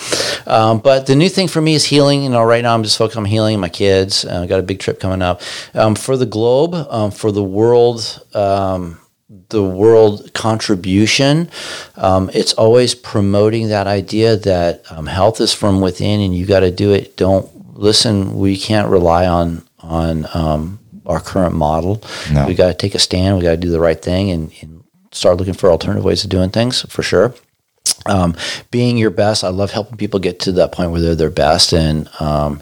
um, but the new thing for me is healing. You know, right now I'm just focused on healing my kids. Uh, I got a big trip coming up um, for the globe, um, for the world. Um, the world contribution. Um, it's always promoting that idea that um, health is from within, and you got to do it. Don't listen. We can't rely on on um, our current model. No. We got to take a stand. We got to do the right thing and, and start looking for alternative ways of doing things for sure. Um, being your best. I love helping people get to that point where they're their best. And um,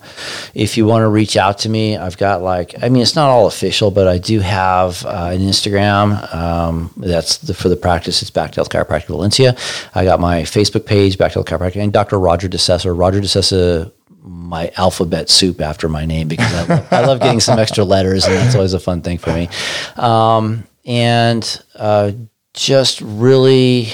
if you want to reach out to me, I've got like, I mean, it's not all official, but I do have uh, an Instagram. Um, that's the, for the practice. It's Back to Health Chiropractic Valencia. I got my Facebook page, Back to Health Chiropractic, and Dr. Roger De Sousa. Roger De Sousa my alphabet soup after my name because I love, I love getting some extra letters and that's always a fun thing for me. Um, and uh, just really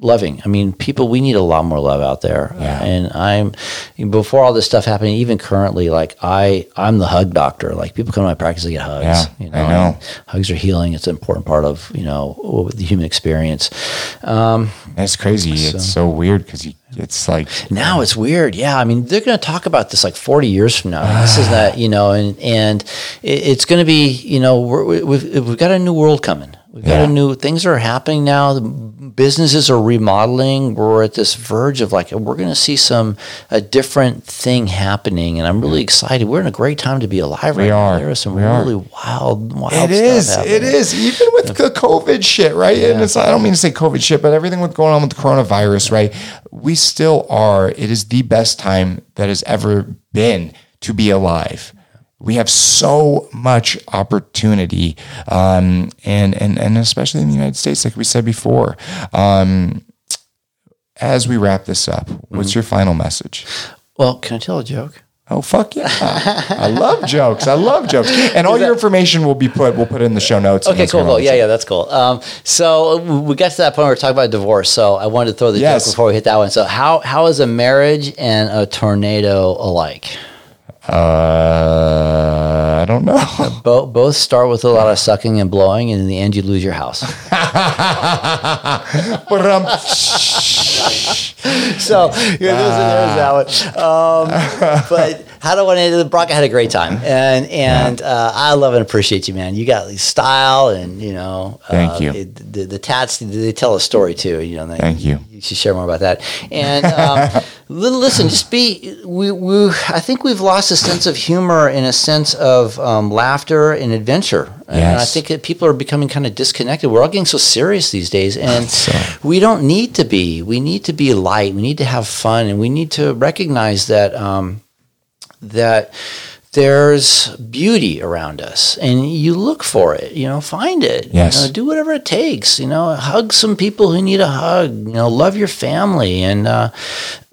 loving. I mean, people, we need a lot more love out there. Yeah. And I'm before all this stuff happening, even currently, like I, I'm the hug doctor. Like people come to my practice to get hugs. Yeah, you know, I know. hugs are healing. It's an important part of you know the human experience. Um, It's crazy. It's so weird because it's like now it's weird. Yeah, I mean they're going to talk about this like 40 years from now. this is that you know, and and it, it's going to be you know we're, we've we've got a new world coming. We've got Yeah. a new things are happening now. The businesses are remodeling. We're at this verge of like we're going to see some a different thing happening, and I'm really excited. We're in a great time to be alive right We now. are. There is some We are. really wild, wild. It is. happening. It is. Even with the COVID shit, right? And it's, I don't mean to say COVID shit, but everything with going on with the coronavirus, right? We still are. It is the best time that has ever been to be alive. We have so much opportunity, um, and and and especially in the United States, like we said before. Um, as we wrap this up, what's Mm-hmm. your final message? Well, can I tell a joke? Oh fuck yeah! I love jokes. I love jokes, and all your information will be put. We'll put it in the show notes. Okay, cool, cool. Yeah, yeah, that's cool. Um, so we got to that point where we're talking about divorce. So I wanted to throw the Yes. joke before we hit that one. So how how is a marriage and a tornado alike? Uh, I don't know. Both both start with a lot of sucking and blowing, and in the end, you lose your house. but um, so yeah, there's, there's that one. Um, but how do I want to? Brock I had a great time, and and uh, I love and appreciate you, man. You got style, and you know, Thank uh, you. it- the, the tats they tell a story too. You know, they, Thank you. You should share more about that. And um, listen, just be. We, we I think we've lost a sense of humor and a sense of um, laughter and adventure. And I think that people are becoming kind of disconnected. We're all getting so serious these days, and So- we don't need to be. We need to be light. We need to have fun, and we need to recognize that um, that there's beauty around us, and you look for it. You know, find it. Yes. You know, do whatever it takes. You know, hug some people who need a hug. You know, love your family, and uh,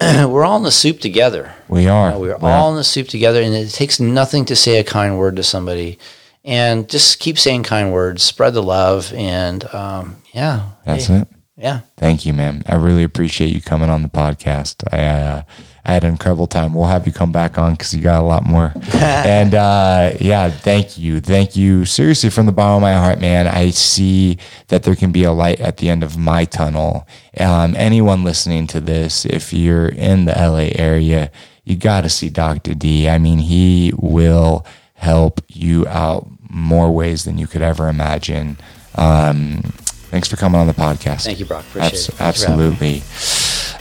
we're all in the soup together. we are. You know, we're We're- all in the soup together, and it takes nothing to say a kind word to somebody. And just keep saying kind words, spread the love, and um, yeah, That's hey, it. Yeah, Thank you, man. I really appreciate you coming on the podcast. I uh, I had an incredible time. We'll have you come back on because you got a lot more. and uh, yeah, thank you, thank you. Seriously, from the bottom of my heart, man. I see that there can be a light at the end of my tunnel. Um, anyone listening to this, if you're in the LA area, you got to see Dr. D. I mean, he will help you out more ways than you could ever imagine. Um, thanks for coming on the podcast. Thank you, Brock. Appreciate Abs- it. Absolutely.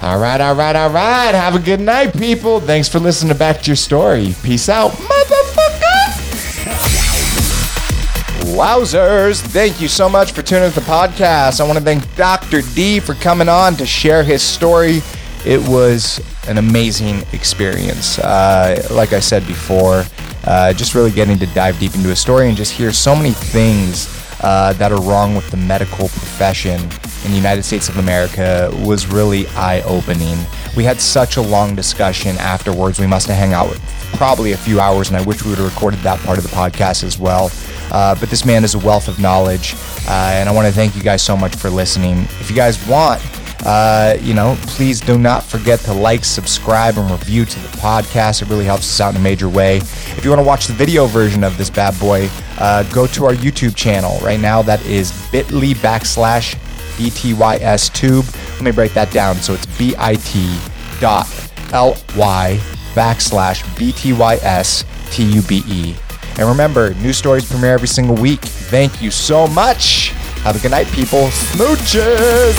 All right, all right, all right. Have a good night, people. Thanks for listening to Back to Your Story. Peace out, motherfucker. Wowzers. Thank you so much for tuning to the podcast. I want to thank Dr. D for coming on to share his story. It was an amazing experience. Uh, like I said before, uh, just really getting to dive deep into a story and just hear so many things uh, that are wrong with the medical profession in the United States of America was really eye opening. We had such a long discussion afterwards. We must have hung out probably a few hours, and I wish we would have recorded that part of the podcast as well. Uh, but this man is a wealth of knowledge, uh, and I want to thank you guys so much for listening. If you guys want, uh, you know, please do not forget to like, subscribe, and review to the podcast. It really helps us out in a major way. If you want to watch the video version of this bad boy, uh, go to our YouTube channel. Right now, that is bit.ly backslash BTYS tube. Let me break that down. So it's bit dot ly backslash BTYS T-U-B-E. And remember, new stories premiere every single week. Thank you so much. Have a good night, people. Smooches!